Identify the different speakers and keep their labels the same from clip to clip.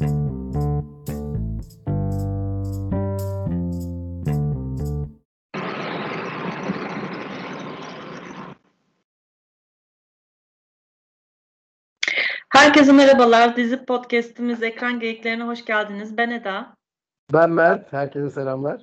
Speaker 1: Herkese merhabalar. Dizi podcast'imiz Ekran Geyiklerine hoş geldiniz. Ben Eda.
Speaker 2: Ben Mert. Herkese selamlar.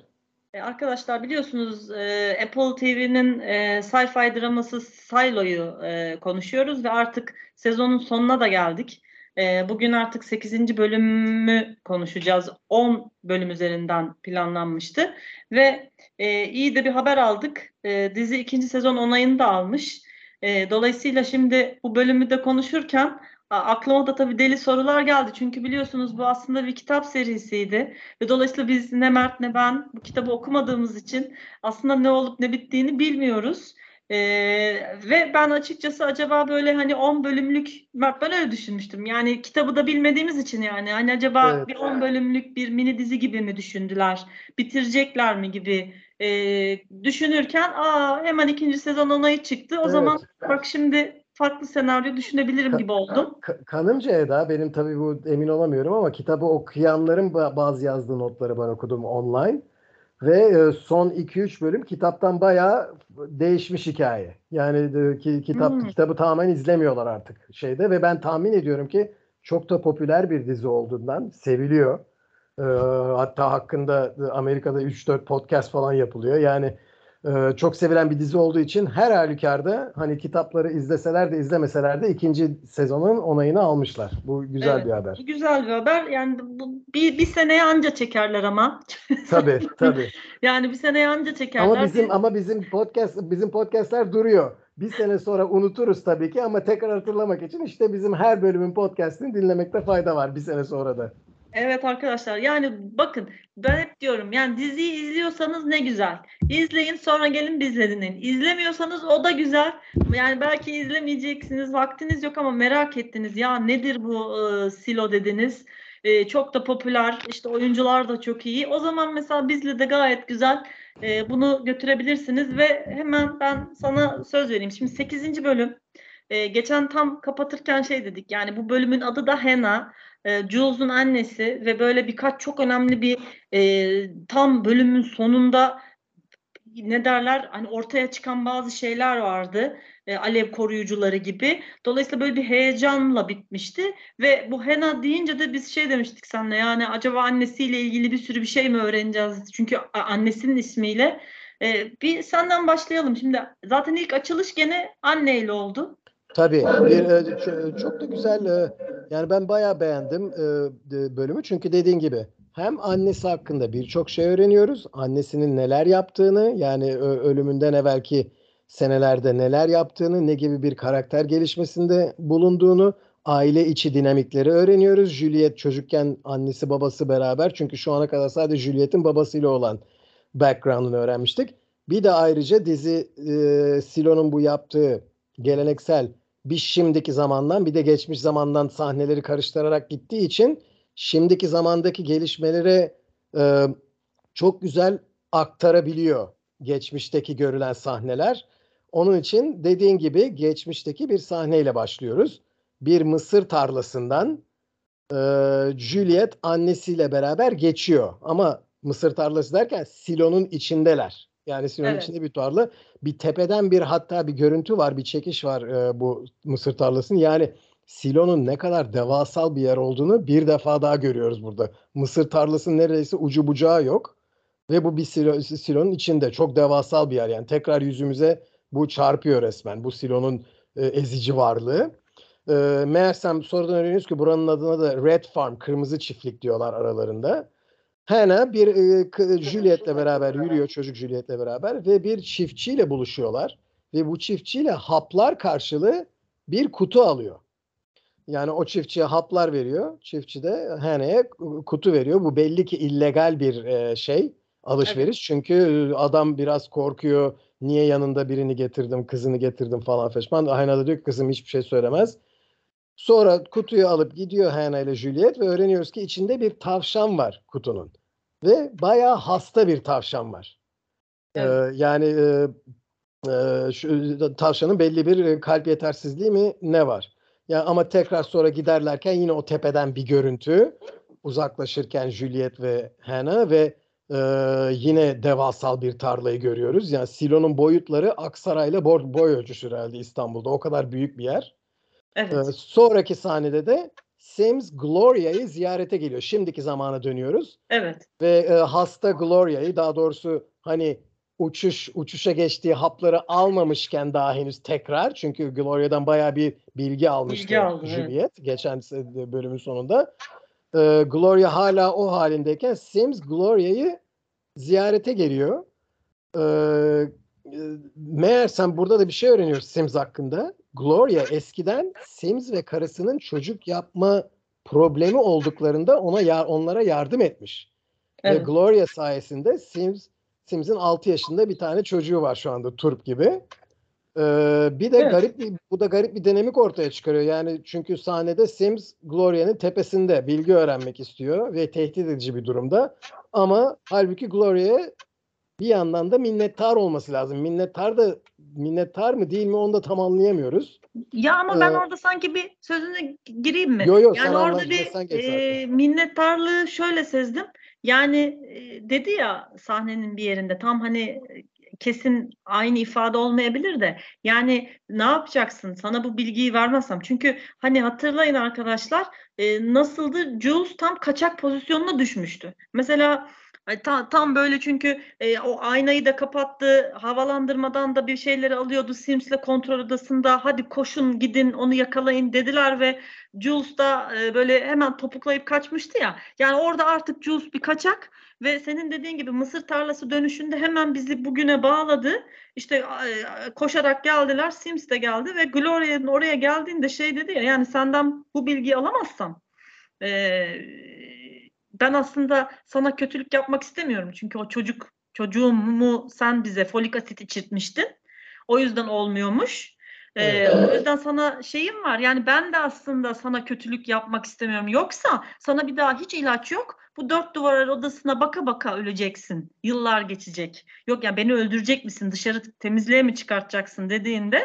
Speaker 1: E, arkadaşlar biliyorsunuz e, Apple TV'nin e, sci-fi draması Silo'yu e, konuşuyoruz ve artık sezonun sonuna da geldik. E, bugün artık 8. bölümü konuşacağız. 10 bölüm üzerinden planlanmıştı ve e, iyi de bir haber aldık. E, dizi ikinci sezon onayını da almış. E, dolayısıyla şimdi bu bölümü de konuşurken aklıma da tabii deli sorular geldi. Çünkü biliyorsunuz bu aslında bir kitap serisiydi. Ve dolayısıyla biz ne Mert ne ben bu kitabı okumadığımız için aslında ne olup ne bittiğini bilmiyoruz. Ee, ve ben açıkçası acaba böyle hani 10 bölümlük ben öyle düşünmüştüm. Yani kitabı da bilmediğimiz için yani hani acaba evet. bir 10 bölümlük bir mini dizi gibi mi düşündüler? Bitirecekler mi gibi e, düşünürken aa hemen ikinci sezon onayı çıktı. O evet. zaman bak şimdi farklı senaryo düşünebilirim gibi oldum.
Speaker 2: Kanımca Eda benim tabii bu emin olamıyorum ama kitabı okuyanların bazı yazdığı notları ben okudum online. Ve e, son 2-3 bölüm kitaptan bayağı değişmiş hikaye. Yani e, ki, kitap hmm. kitabı tamamen izlemiyorlar artık şeyde ve ben tahmin ediyorum ki çok da popüler bir dizi olduğundan seviliyor. Ee, hatta hakkında Amerika'da 3-4 podcast falan yapılıyor. Yani ee, çok sevilen bir dizi olduğu için her halükarda hani kitapları izleseler de izlemeseler de ikinci sezonun onayını almışlar. Bu güzel
Speaker 1: evet,
Speaker 2: bir haber.
Speaker 1: Güzel bir haber. Yani bu bir, bir seneye anca çekerler ama.
Speaker 2: tabii tabii.
Speaker 1: yani bir seneye anca çekerler.
Speaker 2: Ama bizim ama bizim podcast bizim podcastler duruyor. Bir sene sonra unuturuz tabii ki ama tekrar hatırlamak için işte bizim her bölümün podcastini dinlemekte fayda var bir sene sonra da.
Speaker 1: Evet arkadaşlar yani bakın ben hep diyorum yani diziyi izliyorsanız ne güzel. İzleyin sonra gelin bizle dinleyin. İzlemiyorsanız o da güzel. Yani belki izlemeyeceksiniz vaktiniz yok ama merak ettiniz ya nedir bu e, silo dediniz. E, çok da popüler işte oyuncular da çok iyi. O zaman mesela bizle de gayet güzel e, bunu götürebilirsiniz ve hemen ben sana söz vereyim. Şimdi 8. bölüm e, geçen tam kapatırken şey dedik yani bu bölümün adı da Hena e, Jules'un annesi ve böyle birkaç çok önemli bir e, tam bölümün sonunda ne derler hani ortaya çıkan bazı şeyler vardı. E, alev koruyucuları gibi. Dolayısıyla böyle bir heyecanla bitmişti ve bu Hena deyince de biz şey demiştik seninle yani acaba annesiyle ilgili bir sürü bir şey mi öğreneceğiz? Çünkü annesinin ismiyle. E, bir senden başlayalım. Şimdi zaten ilk açılış gene anneyle oldu.
Speaker 2: Tabii. Bir, e, çok da güzel. E, yani ben bayağı beğendim e, bölümü. Çünkü dediğin gibi hem annesi hakkında birçok şey öğreniyoruz. Annesinin neler yaptığını yani ölümünden evvelki senelerde neler yaptığını, ne gibi bir karakter gelişmesinde bulunduğunu, aile içi dinamikleri öğreniyoruz. Juliet çocukken annesi babası beraber çünkü şu ana kadar sadece Juliet'in babasıyla olan background'unu öğrenmiştik. Bir de ayrıca dizi e, Silo'nun bu yaptığı geleneksel bir şimdiki zamandan bir de geçmiş zamandan sahneleri karıştırarak gittiği için şimdiki zamandaki gelişmeleri e, çok güzel aktarabiliyor geçmişteki görülen sahneler. Onun için dediğin gibi geçmişteki bir sahneyle başlıyoruz. Bir mısır tarlasından e, Juliet annesiyle beraber geçiyor. Ama mısır tarlası derken silonun içindeler. Yani Sinop'un evet. içinde bir tarla. Bir tepeden bir hatta bir görüntü var, bir çekiş var e, bu mısır tarlasının. Yani Silo'nun ne kadar devasal bir yer olduğunu bir defa daha görüyoruz burada. Mısır tarlasının neredeyse ucu bucağı yok. Ve bu bir silo, silonun içinde çok devasal bir yer. Yani tekrar yüzümüze bu çarpıyor resmen. Bu silonun e, ezici varlığı. E, meğersem sonradan öğreniyoruz ki buranın adına da Red Farm, kırmızı çiftlik diyorlar aralarında. Hannah bir e, Juliet'le beraber yürüyor çocuk Juliet'le beraber ve bir çiftçiyle buluşuyorlar ve bu çiftçiyle haplar karşılığı bir kutu alıyor. Yani o çiftçiye haplar veriyor. Çiftçi de Hannah'ya kutu veriyor. Bu belli ki illegal bir e, şey alışveriş. Evet. Çünkü adam biraz korkuyor. Niye yanında birini getirdim, kızını getirdim falan feşman. Hannah da diyor ki kızım hiçbir şey söylemez. Sonra kutuyu alıp gidiyor Hannah ile Juliet ve öğreniyoruz ki içinde bir tavşan var kutunun. Ve bayağı hasta bir tavşan var. Ee, evet. Ee, yani e, e, şu tavşanın belli bir kalp yetersizliği mi ne var? Ya yani ama tekrar sonra giderlerken yine o tepeden bir görüntü. uzaklaşırken Juliet ve Hannah ve e, yine devasal bir tarlayı görüyoruz. Yani silonun boyutları Aksaray'la boy, boy ölçüşür herhalde İstanbul'da. O kadar büyük bir yer.
Speaker 1: Evet.
Speaker 2: Ee, sonraki sahnede de Sims Gloria'yı ziyarete geliyor. Şimdiki zamana dönüyoruz
Speaker 1: Evet.
Speaker 2: ve e, hasta Gloria'yı daha doğrusu hani uçuş uçuşa geçtiği hapları almamışken daha henüz tekrar çünkü Gloria'dan bayağı bir bilgi almıştı
Speaker 1: Bilgi aldı, evet.
Speaker 2: Juliet geçen se- bölümün sonunda. Ee, Gloria hala o halindeyken Sims Gloria'yı ziyarete geliyor. Ee, e, meğersem burada da bir şey öğreniyoruz Sims hakkında. Gloria eskiden Sims ve karısının çocuk yapma problemi olduklarında ona ya- onlara yardım etmiş. Ve
Speaker 1: Evet.
Speaker 2: Gloria sayesinde Sims Sims'in 6 yaşında bir tane çocuğu var şu anda Turp gibi. Ee, bir de
Speaker 1: Evet.
Speaker 2: garip bir bu da garip bir dinamik ortaya çıkarıyor. Yani çünkü sahnede Sims Gloria'nın tepesinde bilgi öğrenmek istiyor ve tehdit edici bir durumda. Ama halbuki Gloria'ya bir yandan da minnettar olması lazım. Minnettar da minnettar mı değil mi onu da tam anlayamıyoruz.
Speaker 1: Ya ama ben
Speaker 2: Ee,
Speaker 1: orada sanki bir sözüne gireyim mi?
Speaker 2: Yo yo
Speaker 1: Yani orada bir e, minnettarlığı şöyle sezdim. Yani e, dedi ya sahnenin bir yerinde tam hani e, kesin aynı ifade olmayabilir de yani ne yapacaksın sana bu bilgiyi vermezsem çünkü hani hatırlayın arkadaşlar e, nasıldı Jules tam kaçak pozisyonuna düşmüştü. Mesela ay, ta- tam böyle çünkü e, o aynayı da kapattı havalandırmadan da bir şeyleri alıyordu Sims'le kontrol odasında hadi koşun gidin onu yakalayın dediler ve Jules da e, böyle hemen topuklayıp kaçmıştı ya. Yani orada artık Jules bir kaçak ve senin dediğin gibi mısır tarlası dönüşünde hemen bizi bugüne bağladı. İşte e, koşarak geldiler. Sims de geldi ve Gloria'nın oraya geldiğinde şey dedi ya yani senden bu bilgiyi alamazsam e, ben aslında sana kötülük yapmak istemiyorum. Çünkü o çocuk çocuğumu sen bize folik asit içirtmiştin. O yüzden olmuyormuş. Ee,
Speaker 2: Evet.
Speaker 1: o yüzden sana şeyim var. Yani ben de aslında sana kötülük yapmak istemiyorum. Yoksa sana bir daha hiç ilaç yok. Bu dört duvar odasına baka baka öleceksin. Yıllar geçecek. Yok yani beni öldürecek misin? Dışarı temizliğe mi çıkartacaksın dediğinde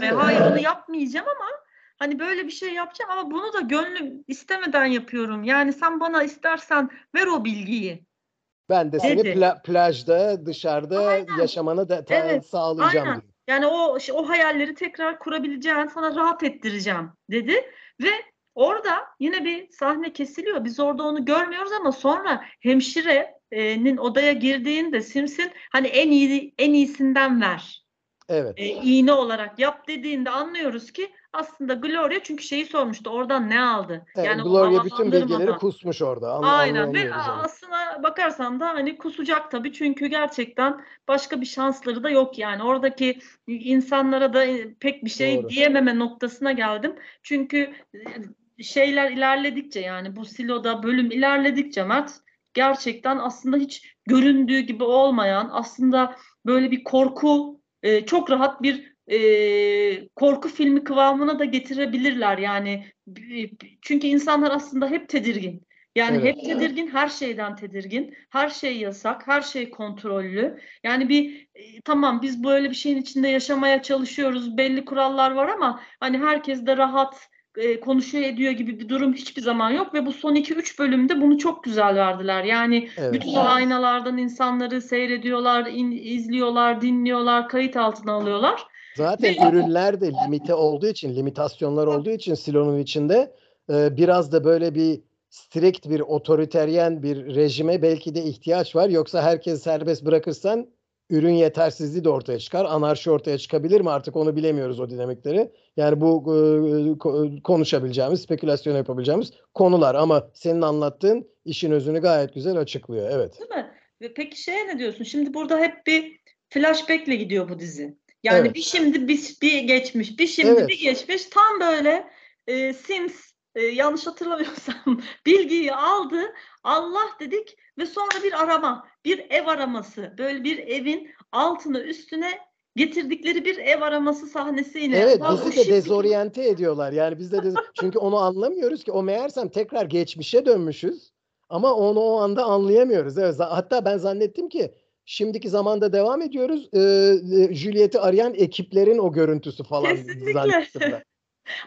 Speaker 1: e,
Speaker 2: Evet.
Speaker 1: hayır onu yapmayacağım ama hani böyle bir şey yapacağım ama bunu da gönlüm istemeden yapıyorum. Yani sen bana istersen ver o bilgiyi.
Speaker 2: Ben de seni
Speaker 1: Dedi.
Speaker 2: pla- plajda dışarıda
Speaker 1: Aynen.
Speaker 2: yaşamanı da ta-
Speaker 1: Evet,
Speaker 2: sağlayacağım
Speaker 1: aynen.
Speaker 2: diyor.
Speaker 1: Yani o o hayalleri tekrar kurabileceğin, sana rahat ettireceğim dedi ve orada yine bir sahne kesiliyor. Biz orada onu görmüyoruz ama sonra hemşirenin odaya girdiğinde Sims'in hani en iyi en iyisinden ver.
Speaker 2: Evet.
Speaker 1: e, iğne olarak yap dediğinde anlıyoruz ki aslında Gloria çünkü şeyi sormuştu oradan ne aldı?
Speaker 2: Evet,
Speaker 1: Yani
Speaker 2: Gloria bütün bilgileri kusmuş orada. An-
Speaker 1: Aynen ve
Speaker 2: onu.
Speaker 1: aslına bakarsan da hani kusacak tabii çünkü gerçekten başka bir şansları da yok yani oradaki insanlara da e, pek bir şey
Speaker 2: Doğru.
Speaker 1: diyememe noktasına geldim çünkü e, şeyler ilerledikçe yani bu siloda bölüm ilerledikçe Mert gerçekten aslında hiç göründüğü gibi olmayan aslında böyle bir korku e, çok rahat bir e, korku filmi kıvamına da getirebilirler yani çünkü insanlar aslında hep tedirgin. Yani
Speaker 2: Evet.
Speaker 1: hep tedirgin, her şeyden tedirgin. Her şey yasak, her şey kontrollü. Yani bir e, tamam biz böyle bir şeyin içinde yaşamaya çalışıyoruz. Belli kurallar var ama hani herkes de rahat e, konuşuyor ediyor gibi bir durum hiçbir zaman yok ve bu son 2-3 bölümde bunu çok güzel verdiler. Yani
Speaker 2: Evet.
Speaker 1: bütün o aynalardan insanları seyrediyorlar, in- izliyorlar, dinliyorlar, kayıt altına alıyorlar.
Speaker 2: Zaten
Speaker 1: Ve-
Speaker 2: ürünler de limite olduğu için, limitasyonlar olduğu için silonun içinde e, biraz da böyle bir strict bir otoriteryen bir rejime belki de ihtiyaç var. Yoksa herkes serbest bırakırsan ürün yetersizliği de ortaya çıkar. Anarşi ortaya çıkabilir mi artık onu bilemiyoruz o dinamikleri. Yani bu e, ko- konuşabileceğimiz, spekülasyon yapabileceğimiz konular ama senin anlattığın işin özünü gayet güzel açıklıyor. Evet.
Speaker 1: Değil mi? Ve peki şeye ne diyorsun? Şimdi burada hep bir flashback'le gidiyor bu dizi. Yani
Speaker 2: Evet.
Speaker 1: bir şimdi bir, bir geçmiş, bir şimdi
Speaker 2: Evet.
Speaker 1: bir geçmiş. Tam böyle e, Sims e, yanlış hatırlamıyorsam bilgiyi aldı. Allah dedik ve sonra bir arama, bir ev araması. Böyle bir evin altına üstüne getirdikleri bir ev araması sahnesiyle.
Speaker 2: Evet
Speaker 1: bu
Speaker 2: bizi de
Speaker 1: şimdi-
Speaker 2: dezoryante ediyorlar. Yani biz de dez- çünkü onu anlamıyoruz ki. O meğersem tekrar geçmişe dönmüşüz. Ama onu o anda anlayamıyoruz. Evet, hatta ben zannettim ki şimdiki zamanda devam ediyoruz. Ee, e, Juliet'i arayan ekiplerin o görüntüsü falan
Speaker 1: Kesinlikle.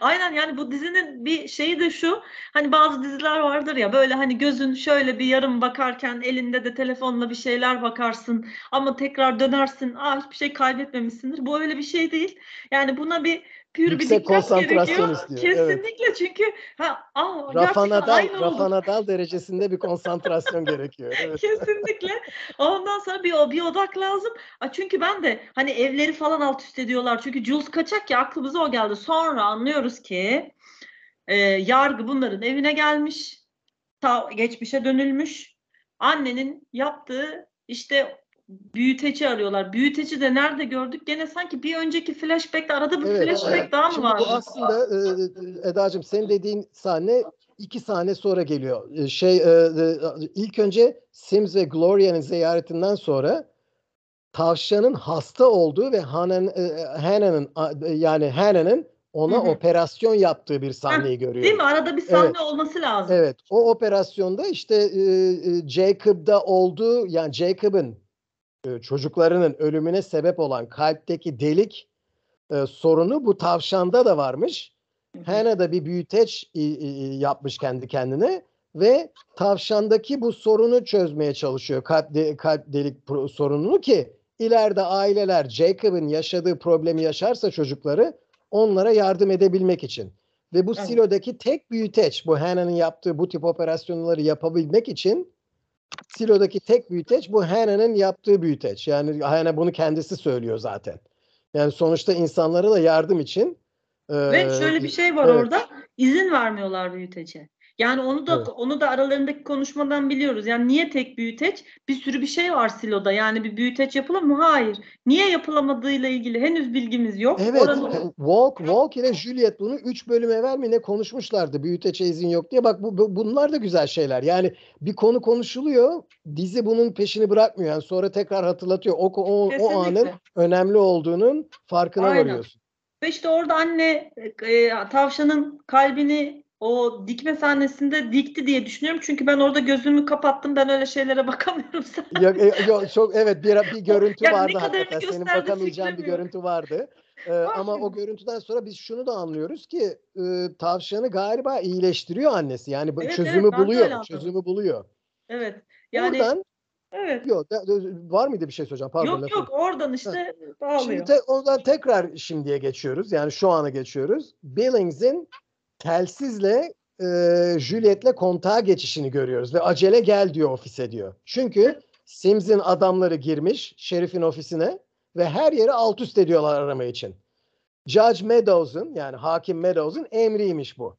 Speaker 1: Aynen yani bu dizinin bir şeyi de şu. Hani bazı diziler vardır ya böyle hani gözün şöyle bir yarım bakarken elinde de telefonla bir şeyler bakarsın ama tekrar dönersin. Aa hiçbir şey kaybetmemişsindir. Bu öyle bir şey değil. Yani buna bir pür bir
Speaker 2: Yüksek
Speaker 1: dikkat
Speaker 2: konsantrasyon
Speaker 1: gerekiyor.
Speaker 2: istiyor, evet.
Speaker 1: Kesinlikle çünkü ha aa,
Speaker 2: Rafa
Speaker 1: gerçekten
Speaker 2: Nadal,
Speaker 1: aynı oldu.
Speaker 2: Rafa Nadal derecesinde bir konsantrasyon gerekiyor. Evet.
Speaker 1: Kesinlikle. Ondan sonra bir, bir odak lazım. Çünkü ben de hani evleri falan alt üst ediyorlar. Çünkü Jules kaçak ya aklımıza o geldi. Sonra anlıyoruz ki e, yargı bunların evine gelmiş. Ta geçmişe dönülmüş. Annenin yaptığı işte büyüteci arıyorlar. Büyüteci de nerede gördük? Gene sanki bir önceki flashback'te arada bir
Speaker 2: Evet,
Speaker 1: flashback
Speaker 2: evet.
Speaker 1: daha mı var?
Speaker 2: bu aslında e, Eda'cığım senin dediğin sahne iki sahne sonra geliyor. E, Şey e, e, ilk önce Sims ve Gloria'nın ziyaretinden sonra tavşanın hasta olduğu ve e, a- yani Hannah'nın ona
Speaker 1: Hı hı.
Speaker 2: operasyon yaptığı bir sahneyi görüyoruz.
Speaker 1: Değil mi? Arada bir sahne
Speaker 2: Evet.
Speaker 1: olması lazım.
Speaker 2: Evet, o operasyonda işte e, e, Jacob'da olduğu yani Jacob'ın e, çocuklarının ölümüne sebep olan kalpteki delik e, sorunu bu tavşanda da varmış. Hannah da bir büyüteç i- i- yapmış kendi kendine ve tavşandaki bu sorunu çözmeye çalışıyor. Kalp, de- kalp delik pro- sorununu ki ileride aileler Jacob'ın yaşadığı problemi yaşarsa çocukları onlara yardım edebilmek için. Ve bu
Speaker 1: Evet.
Speaker 2: silodaki tek büyüteç bu Hannah'ın yaptığı bu tip operasyonları yapabilmek için silodaki tek büyüteç bu Hannah'ın yaptığı büyüteç. Yani Hannah bunu kendisi söylüyor zaten. Yani sonuçta insanlara da yardım için
Speaker 1: Ve
Speaker 2: eee,
Speaker 1: şöyle bir şey var
Speaker 2: evet.
Speaker 1: orada. izin vermiyorlar büyütece. Yani onu da
Speaker 2: Evet.
Speaker 1: onu da aralarındaki konuşmadan biliyoruz. Yani niye tek büyüteç? Bir sürü bir şey var siloda. Yani bir büyüteç yapılır mı? Hayır. Niye yapılamadığıyla ilgili henüz bilgimiz yok.
Speaker 2: Evet,
Speaker 1: Oranın-
Speaker 2: Walk, Walk ile Juliet bunu 3 bölüm evvel mi ne konuşmuşlardı büyüteçe izin yok diye. Bak bu, bu- bunlar da güzel şeyler. Yani bir konu konuşuluyor, dizi bunun peşini bırakmıyor. Yani sonra tekrar hatırlatıyor. O, o, o anın önemli olduğunun farkına
Speaker 1: Aynen.
Speaker 2: varıyorsun.
Speaker 1: Ve işte orada anne e, tavşanın kalbini o dikme sahnesinde dikti diye düşünüyorum. Çünkü ben orada gözümü kapattım. Ben öyle şeylere bakamıyorum.
Speaker 2: Ya, e, yo, çok evet bir bir görüntü
Speaker 1: Yani
Speaker 2: vardı hakikaten. Senin bakamayacağın bir
Speaker 1: yok.
Speaker 2: görüntü vardı. Ee, ama o görüntüden sonra biz şunu da anlıyoruz ki e, tavşanı galiba iyileştiriyor annesi. Yani
Speaker 1: Evet,
Speaker 2: çözümü
Speaker 1: evet,
Speaker 2: buluyor. Çözümü buluyor.
Speaker 1: Evet. Yani
Speaker 2: Buradan
Speaker 1: evet.
Speaker 2: yok da- var mıydı bir şey söyleyeceğim? Pardon.
Speaker 1: Yok
Speaker 2: lafı-
Speaker 1: yok oradan işte bağlıyor.
Speaker 2: Şimdi te, oradan tekrar şimdiye geçiyoruz. Yani şu ana geçiyoruz. Billings'in telsizle e, Juliet'le kontağa geçişini görüyoruz ve acele gel diyor ofise diyor. Çünkü Sims'in adamları girmiş şerifin ofisine ve her yeri alt üst ediyorlar arama için. Judge Meadows'un yani hakim Meadows'un emriymiş bu.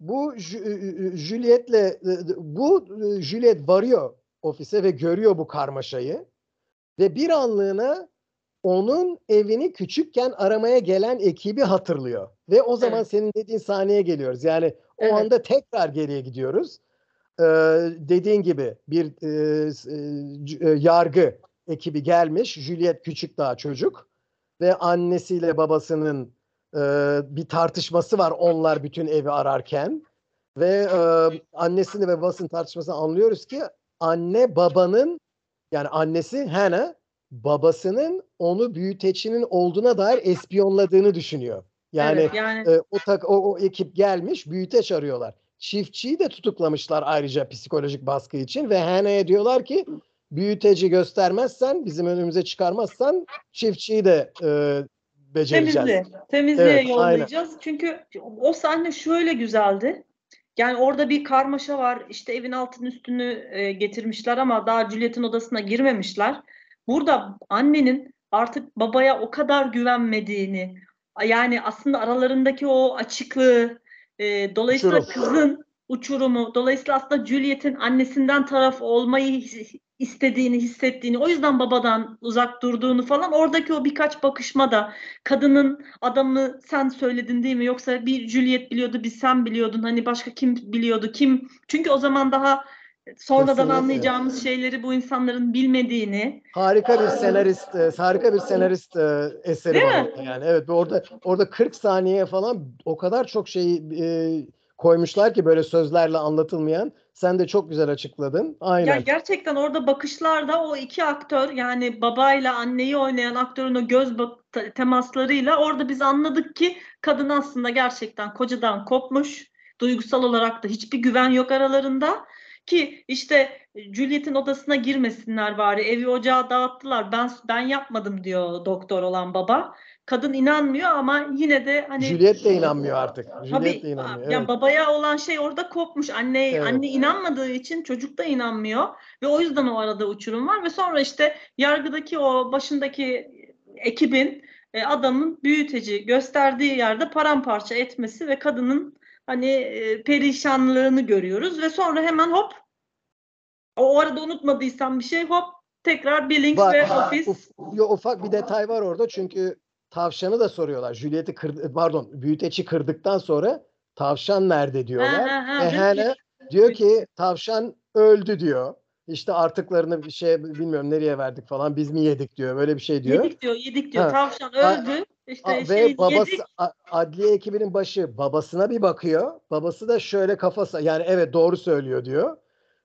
Speaker 2: Bu Ju- Juliet'le bu Juliet varıyor ofise ve görüyor bu karmaşayı ve bir anlığına onun evini küçükken aramaya gelen ekibi hatırlıyor. Ve o zaman
Speaker 1: Evet.
Speaker 2: senin dediğin sahneye geliyoruz. Yani o
Speaker 1: Evet.
Speaker 2: anda tekrar geriye gidiyoruz. Ee, dediğin gibi bir e, e, e, yargı ekibi gelmiş. Juliet küçük daha çocuk ve annesiyle babasının e, bir tartışması var onlar bütün evi ararken ve e, annesini ve babasının tartışmasını anlıyoruz ki anne babanın yani annesi Hannah babasının onu büyüteçinin olduğuna dair espiyonladığını düşünüyor. Yani
Speaker 1: evet, yani
Speaker 2: e, o, tak, o, o ekip gelmiş büyüteç arıyorlar. Çiftçiyi de tutuklamışlar ayrıca psikolojik baskı için ve Hannah'ya diyorlar ki büyüteci göstermezsen bizim önümüze çıkarmazsan çiftçiyi de e, becereceğiz.
Speaker 1: temizliğe, temizliğe
Speaker 2: Evet,
Speaker 1: yollayacağız. Çünkü o sahne şöyle güzeldi. Yani orada bir karmaşa var. İşte evin altın üstünü e, getirmişler ama daha Juliet'in odasına girmemişler. Burada annenin artık babaya o kadar güvenmediğini, yani aslında aralarındaki o açıklığı, e, dolayısıyla
Speaker 2: Uçurum.
Speaker 1: kızın uçurumu, dolayısıyla aslında Juliet'in annesinden taraf olmayı istediğini, hissettiğini, o yüzden babadan uzak durduğunu falan oradaki o birkaç bakışma da kadının adamı sen söyledin değil mi? Yoksa bir Juliet biliyordu, bir sen biliyordun. Hani başka kim biliyordu? Kim? Çünkü o zaman daha sonradan
Speaker 2: Kesinlikle.
Speaker 1: anlayacağımız şeyleri bu insanların bilmediğini.
Speaker 2: Harika bir senarist, e, harika bir senarist e, eseri
Speaker 1: Değil
Speaker 2: var
Speaker 1: mi?
Speaker 2: yani. Evet orada orada 40 saniye falan o kadar çok şeyi e, koymuşlar ki böyle sözlerle anlatılmayan. Sen de çok güzel açıkladın. Aynen.
Speaker 1: Ya gerçekten orada bakışlarda o iki aktör yani babayla anneyi oynayan aktörün o göz temaslarıyla orada biz anladık ki kadın aslında gerçekten kocadan kopmuş. Duygusal olarak da hiçbir güven yok aralarında. Ki işte Juliet'in odasına girmesinler bari evi ocağı dağıttılar ben ben yapmadım diyor doktor olan baba. Kadın inanmıyor ama yine de hani
Speaker 2: Juliet de inanmıyor artık.
Speaker 1: Tabii
Speaker 2: Juliet de inanmıyor. Evet.
Speaker 1: babaya olan şey orada kopmuş. Anne
Speaker 2: Evet.
Speaker 1: anne inanmadığı için çocuk da inanmıyor ve o yüzden o arada uçurum var ve sonra işte yargıdaki o başındaki ekibin e, adamın büyüteci gösterdiği yerde paramparça etmesi ve kadının hani e, perişanlığını görüyoruz ve sonra hemen hop o, arada unutmadıysam bir şey hop tekrar Billings
Speaker 2: Var-
Speaker 1: ve
Speaker 2: ha,
Speaker 1: ofis.
Speaker 2: uf- yo, ufak bir detay var orada çünkü tavşanı da soruyorlar. Juliet'i kır, pardon büyüteci kırdıktan sonra tavşan nerede diyorlar.
Speaker 1: Ha, ha, ha,
Speaker 2: E,
Speaker 1: ki-
Speaker 2: diyor ki tavşan öldü diyor. İşte artıklarını bir şey bilmiyorum nereye verdik falan biz mi yedik diyor. Böyle bir şey diyor.
Speaker 1: Yedik diyor, yedik diyor.
Speaker 2: Ha.
Speaker 1: Tavşan öldü. İşte
Speaker 2: A-
Speaker 1: şey
Speaker 2: ve babası
Speaker 1: yedik.
Speaker 2: adliye ekibinin başı babasına bir bakıyor. Babası da şöyle kafası yani evet doğru söylüyor diyor.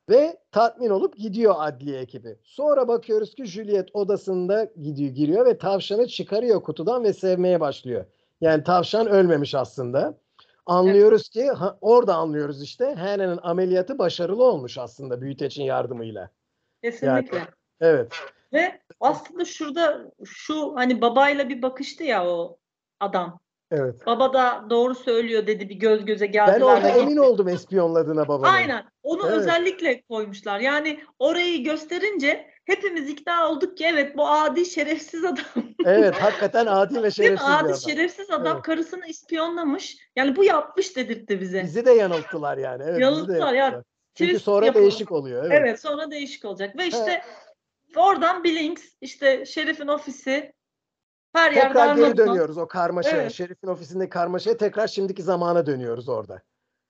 Speaker 2: Ve tatmin olup gidiyor adliye ekibi. Sonra bakıyoruz ki Juliet odasında gidiyor giriyor ve tavşanı çıkarıyor kutudan ve sevmeye başlıyor. Yani tavşan ölmemiş aslında. Anlıyoruz ki ha- orada anlıyoruz işte Hannah'ın ameliyatı başarılı olmuş aslında büyütecin yardımıyla.
Speaker 1: Kesinlikle.
Speaker 2: Evet.
Speaker 1: Ve aslında şurada şu hani babayla bir bakıştı ya o adam.
Speaker 2: Evet.
Speaker 1: Baba da doğru söylüyor dedi bir göz göze
Speaker 2: Ben
Speaker 1: geldiler.
Speaker 2: orada
Speaker 1: ve-
Speaker 2: emin oldum espiyonladığına babanın.
Speaker 1: Aynen. Onu
Speaker 2: Evet.
Speaker 1: özellikle koymuşlar. Yani orayı gösterince hepimiz ikna olduk ki evet bu adi şerefsiz adam.
Speaker 2: Evet hakikaten adil ve şerefsiz bir
Speaker 1: Adi
Speaker 2: adam.
Speaker 1: şerefsiz adam
Speaker 2: Evet.
Speaker 1: karısını ispiyonlamış. Yani bu yapmış dedirtti bize.
Speaker 2: Bizi de yanılttılar yani. Evet,
Speaker 1: Yanılttılar ya.
Speaker 2: Çünkü sonra
Speaker 1: yapalım.
Speaker 2: değişik oluyor. Evet.
Speaker 1: Evet sonra değişik olacak. Ve işte oradan Billings işte şerifin ofisi her yerde
Speaker 2: Tekrar geri dönüyoruz o karmaşaya.
Speaker 1: Evet.
Speaker 2: Şerif'in ofisindeki karmaşaya tekrar şimdiki zamana dönüyoruz orada.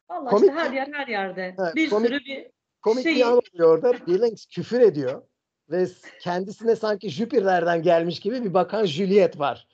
Speaker 1: Vallahi
Speaker 2: Komik
Speaker 1: işte her yer her yerde.
Speaker 2: Evet,
Speaker 1: bir
Speaker 2: komik-
Speaker 1: sürü bir
Speaker 2: Komik
Speaker 1: Şey-
Speaker 2: bir an oluyor orada. Billings küfür ediyor. Ve kendisine sanki Jüpiter'den gelmiş gibi bir bakan Juliet var.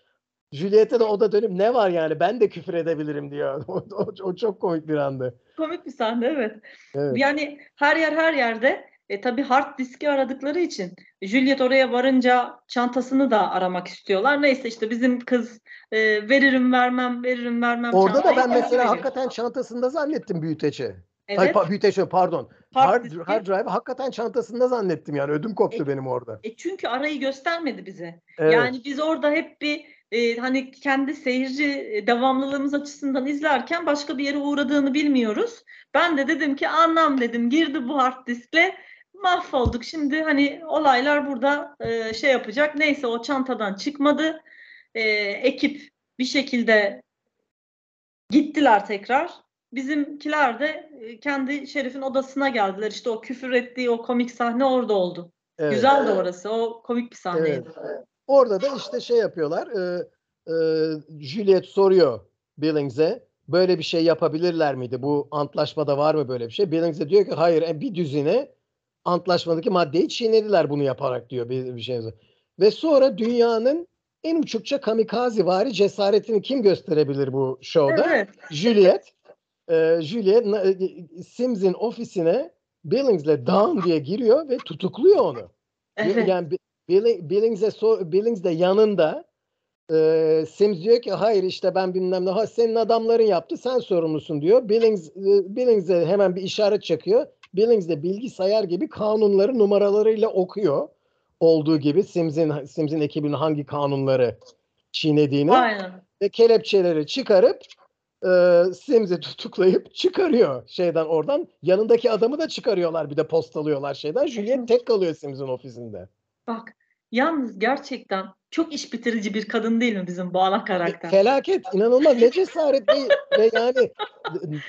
Speaker 2: Juliet'e de o da dönüp ne var yani ben de küfür edebilirim diyor. O, o, o çok komik bir andı.
Speaker 1: komik bir sahne evet.
Speaker 2: Evet.
Speaker 1: Yani her yer her yerde. E tabii hard diski aradıkları için Juliet oraya varınca çantasını da aramak istiyorlar. Neyse işte bizim kız e, veririm vermem veririm vermem
Speaker 2: Orada da ben mesela
Speaker 1: veriyor.
Speaker 2: hakikaten çantasında zannettim büyüteci.
Speaker 1: Evet.
Speaker 2: pa- büyüteç pardon.
Speaker 1: hard diski.
Speaker 2: hard drive hakikaten çantasında zannettim yani ödüm koptu
Speaker 1: E-
Speaker 2: benim orada.
Speaker 1: E çünkü arayı göstermedi bize.
Speaker 2: Evet.
Speaker 1: Yani biz orada hep bir e, hani kendi seyirci e, devamlılığımız açısından izlerken başka bir yere uğradığını bilmiyoruz. Ben de dedim ki anlam dedim girdi bu hard diskle mahvolduk. Şimdi hani olaylar burada e, şey yapacak. Neyse o çantadan çıkmadı. E, ekip bir şekilde gittiler tekrar. Bizimkiler de e, kendi şerifin odasına geldiler. İşte o küfür ettiği o komik sahne orada oldu.
Speaker 2: evet.
Speaker 1: Güzeldi orası. O komik bir sahneydi.
Speaker 2: Evet. Orada da işte şey yapıyorlar. E, e, Juliet soruyor Billings'e böyle bir şey yapabilirler miydi? Bu antlaşmada var mı böyle bir şey? Billings de diyor ki hayır e, bir düzine antlaşmadaki maddeyi çiğnediler bunu yaparak diyor bir, bir şey. Ve sonra dünyanın en uçukça kamikaze vari cesaretini kim gösterebilir bu şovda?
Speaker 1: Evet.
Speaker 2: Juliet. E, Juliet e, Sims'in ofisine Billings'le down diye giriyor ve tutukluyor onu.
Speaker 1: Evet.
Speaker 2: Yani Bi- Billi- Billings'e sor, Billings de yanında e, Sims diyor ki hayır işte ben bilmem ne ha, senin adamların yaptı sen sorumlusun diyor. Billings e, Billings'e hemen bir işaret çakıyor. Billings de bilgisayar gibi kanunları numaralarıyla okuyor. Olduğu gibi Sims'in Sims'in ekibinin hangi kanunları çiğnediğini
Speaker 1: Aynen.
Speaker 2: ve kelepçeleri çıkarıp e, Sims'i tutuklayıp çıkarıyor şeyden oradan. Yanındaki adamı da çıkarıyorlar bir de postalıyorlar şeyden. Juliet tek kalıyor Sims'in ofisinde.
Speaker 1: Bak yalnız gerçekten çok iş bitirici bir kadın değil mi bizim ana karakter?
Speaker 2: Felaket, inanılmaz ne cesaret ve, yani